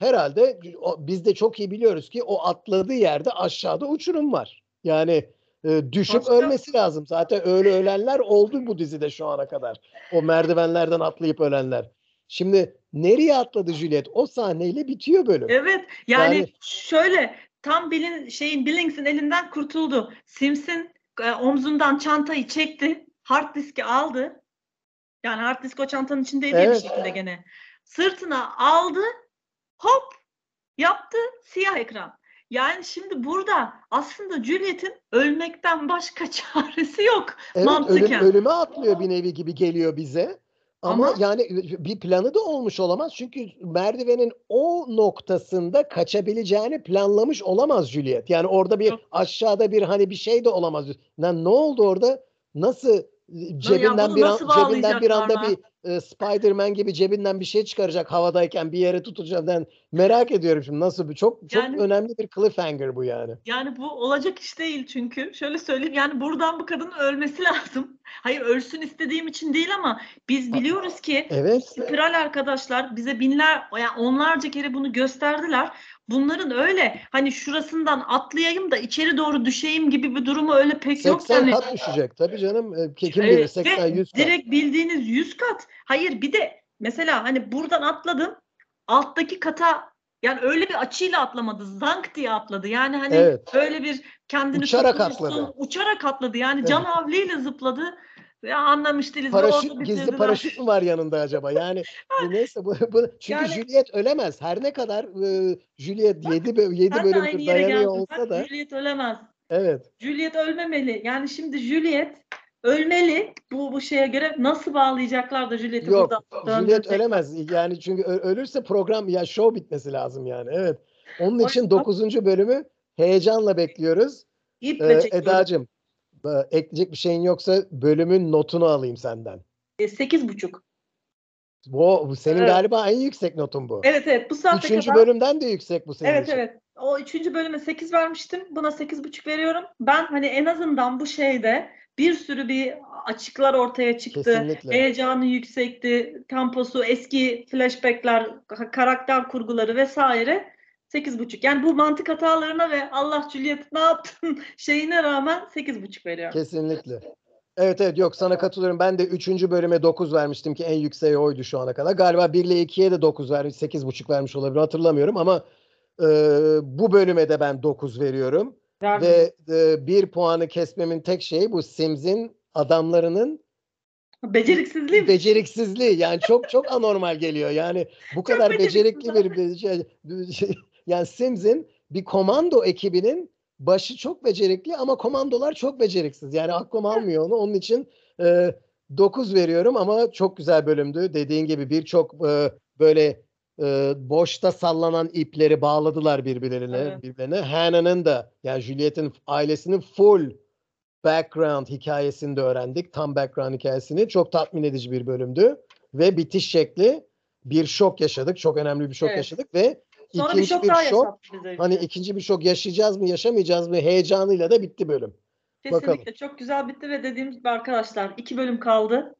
Speaker 2: herhalde o- biz de çok iyi biliyoruz ki o atladığı yerde aşağıda uçurum var. Yani e, düşüp
Speaker 1: Başka-
Speaker 2: ölmesi lazım. Zaten öyle ölenler oldu bu dizide şu ana kadar. O merdivenlerden atlayıp ölenler. Şimdi nereye atladı Juliet? O sahneyle bitiyor bölüm.
Speaker 1: Evet yani,
Speaker 2: Yani-
Speaker 1: şöyle tam Billin, şeyin Billings'in elinden kurtuldu. Sims'in e, omzundan çantayı çekti. Hard diski aldı. Yani hard disk o çantanın içindeydi ya bir
Speaker 2: Evet.
Speaker 1: şekilde gene. Sırtına aldı. Hop yaptı siyah ekran. Yani şimdi burada aslında Juliet'in ölmekten başka çaresi yok.
Speaker 2: Evet
Speaker 1: Mantıken.
Speaker 2: ölüm, ölüme atlıyor bir nevi gibi geliyor bize. Ama,
Speaker 1: Ama-
Speaker 2: yani bir planı da olmuş olamaz. Çünkü merdivenin o noktasında kaçabileceğini planlamış olamaz Juliet. Yani orada bir aşağıda bir hani bir şey de olamaz. Lan ne oldu orada? Nasıl cebinden bir an, cebinden bir anda bir e, Spider-Man gibi cebinden bir şey çıkaracak havadayken bir yere tutacak. Ben merak ediyorum şimdi nasıl bir çok çok
Speaker 1: Yani-
Speaker 2: önemli bir cliffhanger bu yani.
Speaker 1: Yani bu olacak iş değil çünkü. Şöyle söyleyeyim yani buradan bu kadının ölmesi lazım. Hayır ölsün istediğim için değil ama biz biliyoruz ki
Speaker 2: Evet.
Speaker 1: spiral arkadaşlar bize binler yani onlarca kere bunu gösterdiler. Bunların öyle hani şurasından atlayayım da içeri doğru düşeyim gibi bir durumu öyle pek yok
Speaker 2: 80
Speaker 1: yani.
Speaker 2: kat düşecek tabii canım. E, Kim bilir
Speaker 1: ve
Speaker 2: 80 100 kat.
Speaker 1: Direkt bildiğiniz 100 kat. Hayır bir de mesela hani buradan atladım. Alttaki kata yani öyle bir açıyla atlamadı. Zank diye atladı. Yani hani
Speaker 2: Evet.
Speaker 1: böyle bir kendini
Speaker 2: Uçarak atladı.
Speaker 1: Uçarak atladı. Yani
Speaker 2: Evet.
Speaker 1: can havliyle zıpladı. Anlamış değiliz.
Speaker 2: Paraşüt gizli
Speaker 1: bitirdiler.
Speaker 2: paraşüt mü var yanında acaba? Yani e, neyse bu, bu çünkü
Speaker 1: Yani-
Speaker 2: Juliet ölemez. Her ne kadar e, Juliet 7 7
Speaker 1: Ben de aynı
Speaker 2: bölümdür dayanıyor olsa
Speaker 1: Bak,
Speaker 2: da
Speaker 1: Juliet ölemez.
Speaker 2: evet.
Speaker 1: Juliet ölmemeli. Yani şimdi Juliet ölmeli. Bu bu şeye göre nasıl bağlayacaklar da Juliet'i
Speaker 2: Yok.
Speaker 1: buradan
Speaker 2: Juliet ölemez. Yani çünkü ölürse program ya show bitmesi lazım yani. Evet. Onun için
Speaker 1: yüzden-
Speaker 2: 9. bölümü heyecanla bekliyoruz.
Speaker 1: İple
Speaker 2: Ee. Edacığım ekleyecek bir şeyin yoksa bölümün notunu alayım senden.
Speaker 1: E, Sekiz buçuk.
Speaker 2: Bu, senin
Speaker 1: Evet.
Speaker 2: galiba en yüksek notun bu.
Speaker 1: Evet evet bu saate
Speaker 2: Üçüncü
Speaker 1: kadar.
Speaker 2: bölümden de yüksek bu senin
Speaker 1: Evet
Speaker 2: için.
Speaker 1: evet. O üçüncü bölüme 8 vermiştim. Buna sekiz buçuk veriyorum. Ben hani en azından bu şeyde bir sürü bir açıklar ortaya çıktı.
Speaker 2: Kesinlikle.
Speaker 1: Heyecanı yüksekti. Temposu, eski flashbackler, ka- karakter kurguları vesaire. Sekiz buçuk. Yani bu mantık hatalarına ve Allah Juliet ne yaptın şeyine rağmen sekiz buçuk veriyorum.
Speaker 2: Kesinlikle. Evet evet yok sana katılıyorum. Ben de 3. bölüme 9 vermiştim ki en yükseği oydu şu ana kadar. Galiba 1 ile 2'ye de 9 vermiş, 8,5 vermiş olabilir hatırlamıyorum ama e, bu bölüme de ben 9 veriyorum.
Speaker 1: Verdim.
Speaker 2: Ve e, bir puanı kesmemin tek şeyi bu Sims'in adamlarının
Speaker 1: Beceriksizliğim.
Speaker 2: beceriksizliği. Yani çok çok anormal geliyor. Yani bu kadar becerikli bir, bir şey, bir şey- yani Sims'in bir komando ekibinin başı çok becerikli ama komandolar çok beceriksiz. Yani aklım almıyor onu. Onun için e, 9 veriyorum ama çok güzel bölümdü. Dediğin gibi birçok e, böyle e, boşta sallanan ipleri bağladılar birbirlerine.
Speaker 1: Evet.
Speaker 2: birbirlerine. Hannah'nın da yani Juliet'in ailesinin full background hikayesini de öğrendik. Tam background hikayesini. Çok tatmin edici bir bölümdü. Ve bitiş şekli bir şok yaşadık. Çok önemli bir şok
Speaker 1: Evet.
Speaker 2: yaşadık ve
Speaker 1: Sonra bir şok
Speaker 2: bir
Speaker 1: daha
Speaker 2: şok hani ikinci bir şok yaşayacağız mı yaşamayacağız mı heyecanıyla da bitti bölüm.
Speaker 1: Kesinlikle
Speaker 2: Bakalım.
Speaker 1: çok güzel bitti ve dediğimiz gibi arkadaşlar iki bölüm kaldı.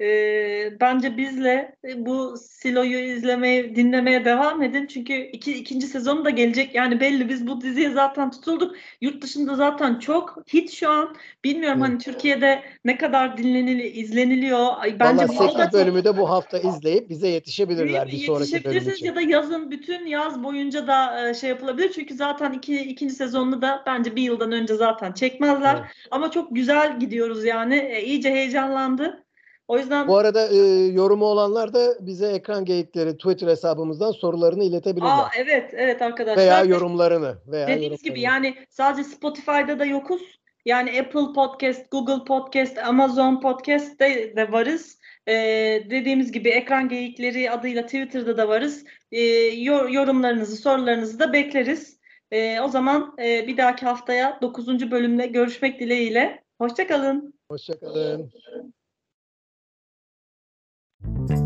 Speaker 1: Ee, bence bizle e, bu Silo'yu izlemeye, dinlemeye devam edin. Çünkü iki, ikinci sezonu da gelecek. Yani belli biz bu diziye zaten tutulduk. Yurt dışında zaten çok hit şu an. Bilmiyorum
Speaker 2: Evet.
Speaker 1: hani Türkiye'de ne kadar dinlenili, izleniliyor. Ay, Bence
Speaker 2: Valla
Speaker 1: bu da
Speaker 2: 8
Speaker 1: çok-
Speaker 2: bölümü de bu hafta izleyip bize yetişebilirler bir sonraki bölüm için.
Speaker 1: ya da yazın bütün yaz boyunca da e, şey yapılabilir. Çünkü zaten iki, ikinci sezonunu da bence bir yıldan önce zaten çekmezler.
Speaker 2: Evet.
Speaker 1: Ama çok güzel gidiyoruz yani. E, iyice heyecanlandı. O yüzden
Speaker 2: Bu arada e, yorumu olanlar da bize ekran geyikleri Twitter hesabımızdan sorularını iletebilirler.
Speaker 1: Aa, evet evet arkadaşlar.
Speaker 2: veya yorumlarını veya
Speaker 1: Dediğiniz gibi
Speaker 2: yorumlarını.
Speaker 1: yani sadece Spotify'da da yokuz. Yani Apple Podcast, Google Podcast, Amazon Podcast'te de varız. Ee, dediğimiz gibi ekran geyikleri adıyla Twitter'da da varız. Ee, yor- yorumlarınızı, sorularınızı da bekleriz. Ee, o zaman e, bir dahaki haftaya 9. bölümle görüşmek dileğiyle. Hoşçakalın.
Speaker 2: Hoşçakalın. Thank you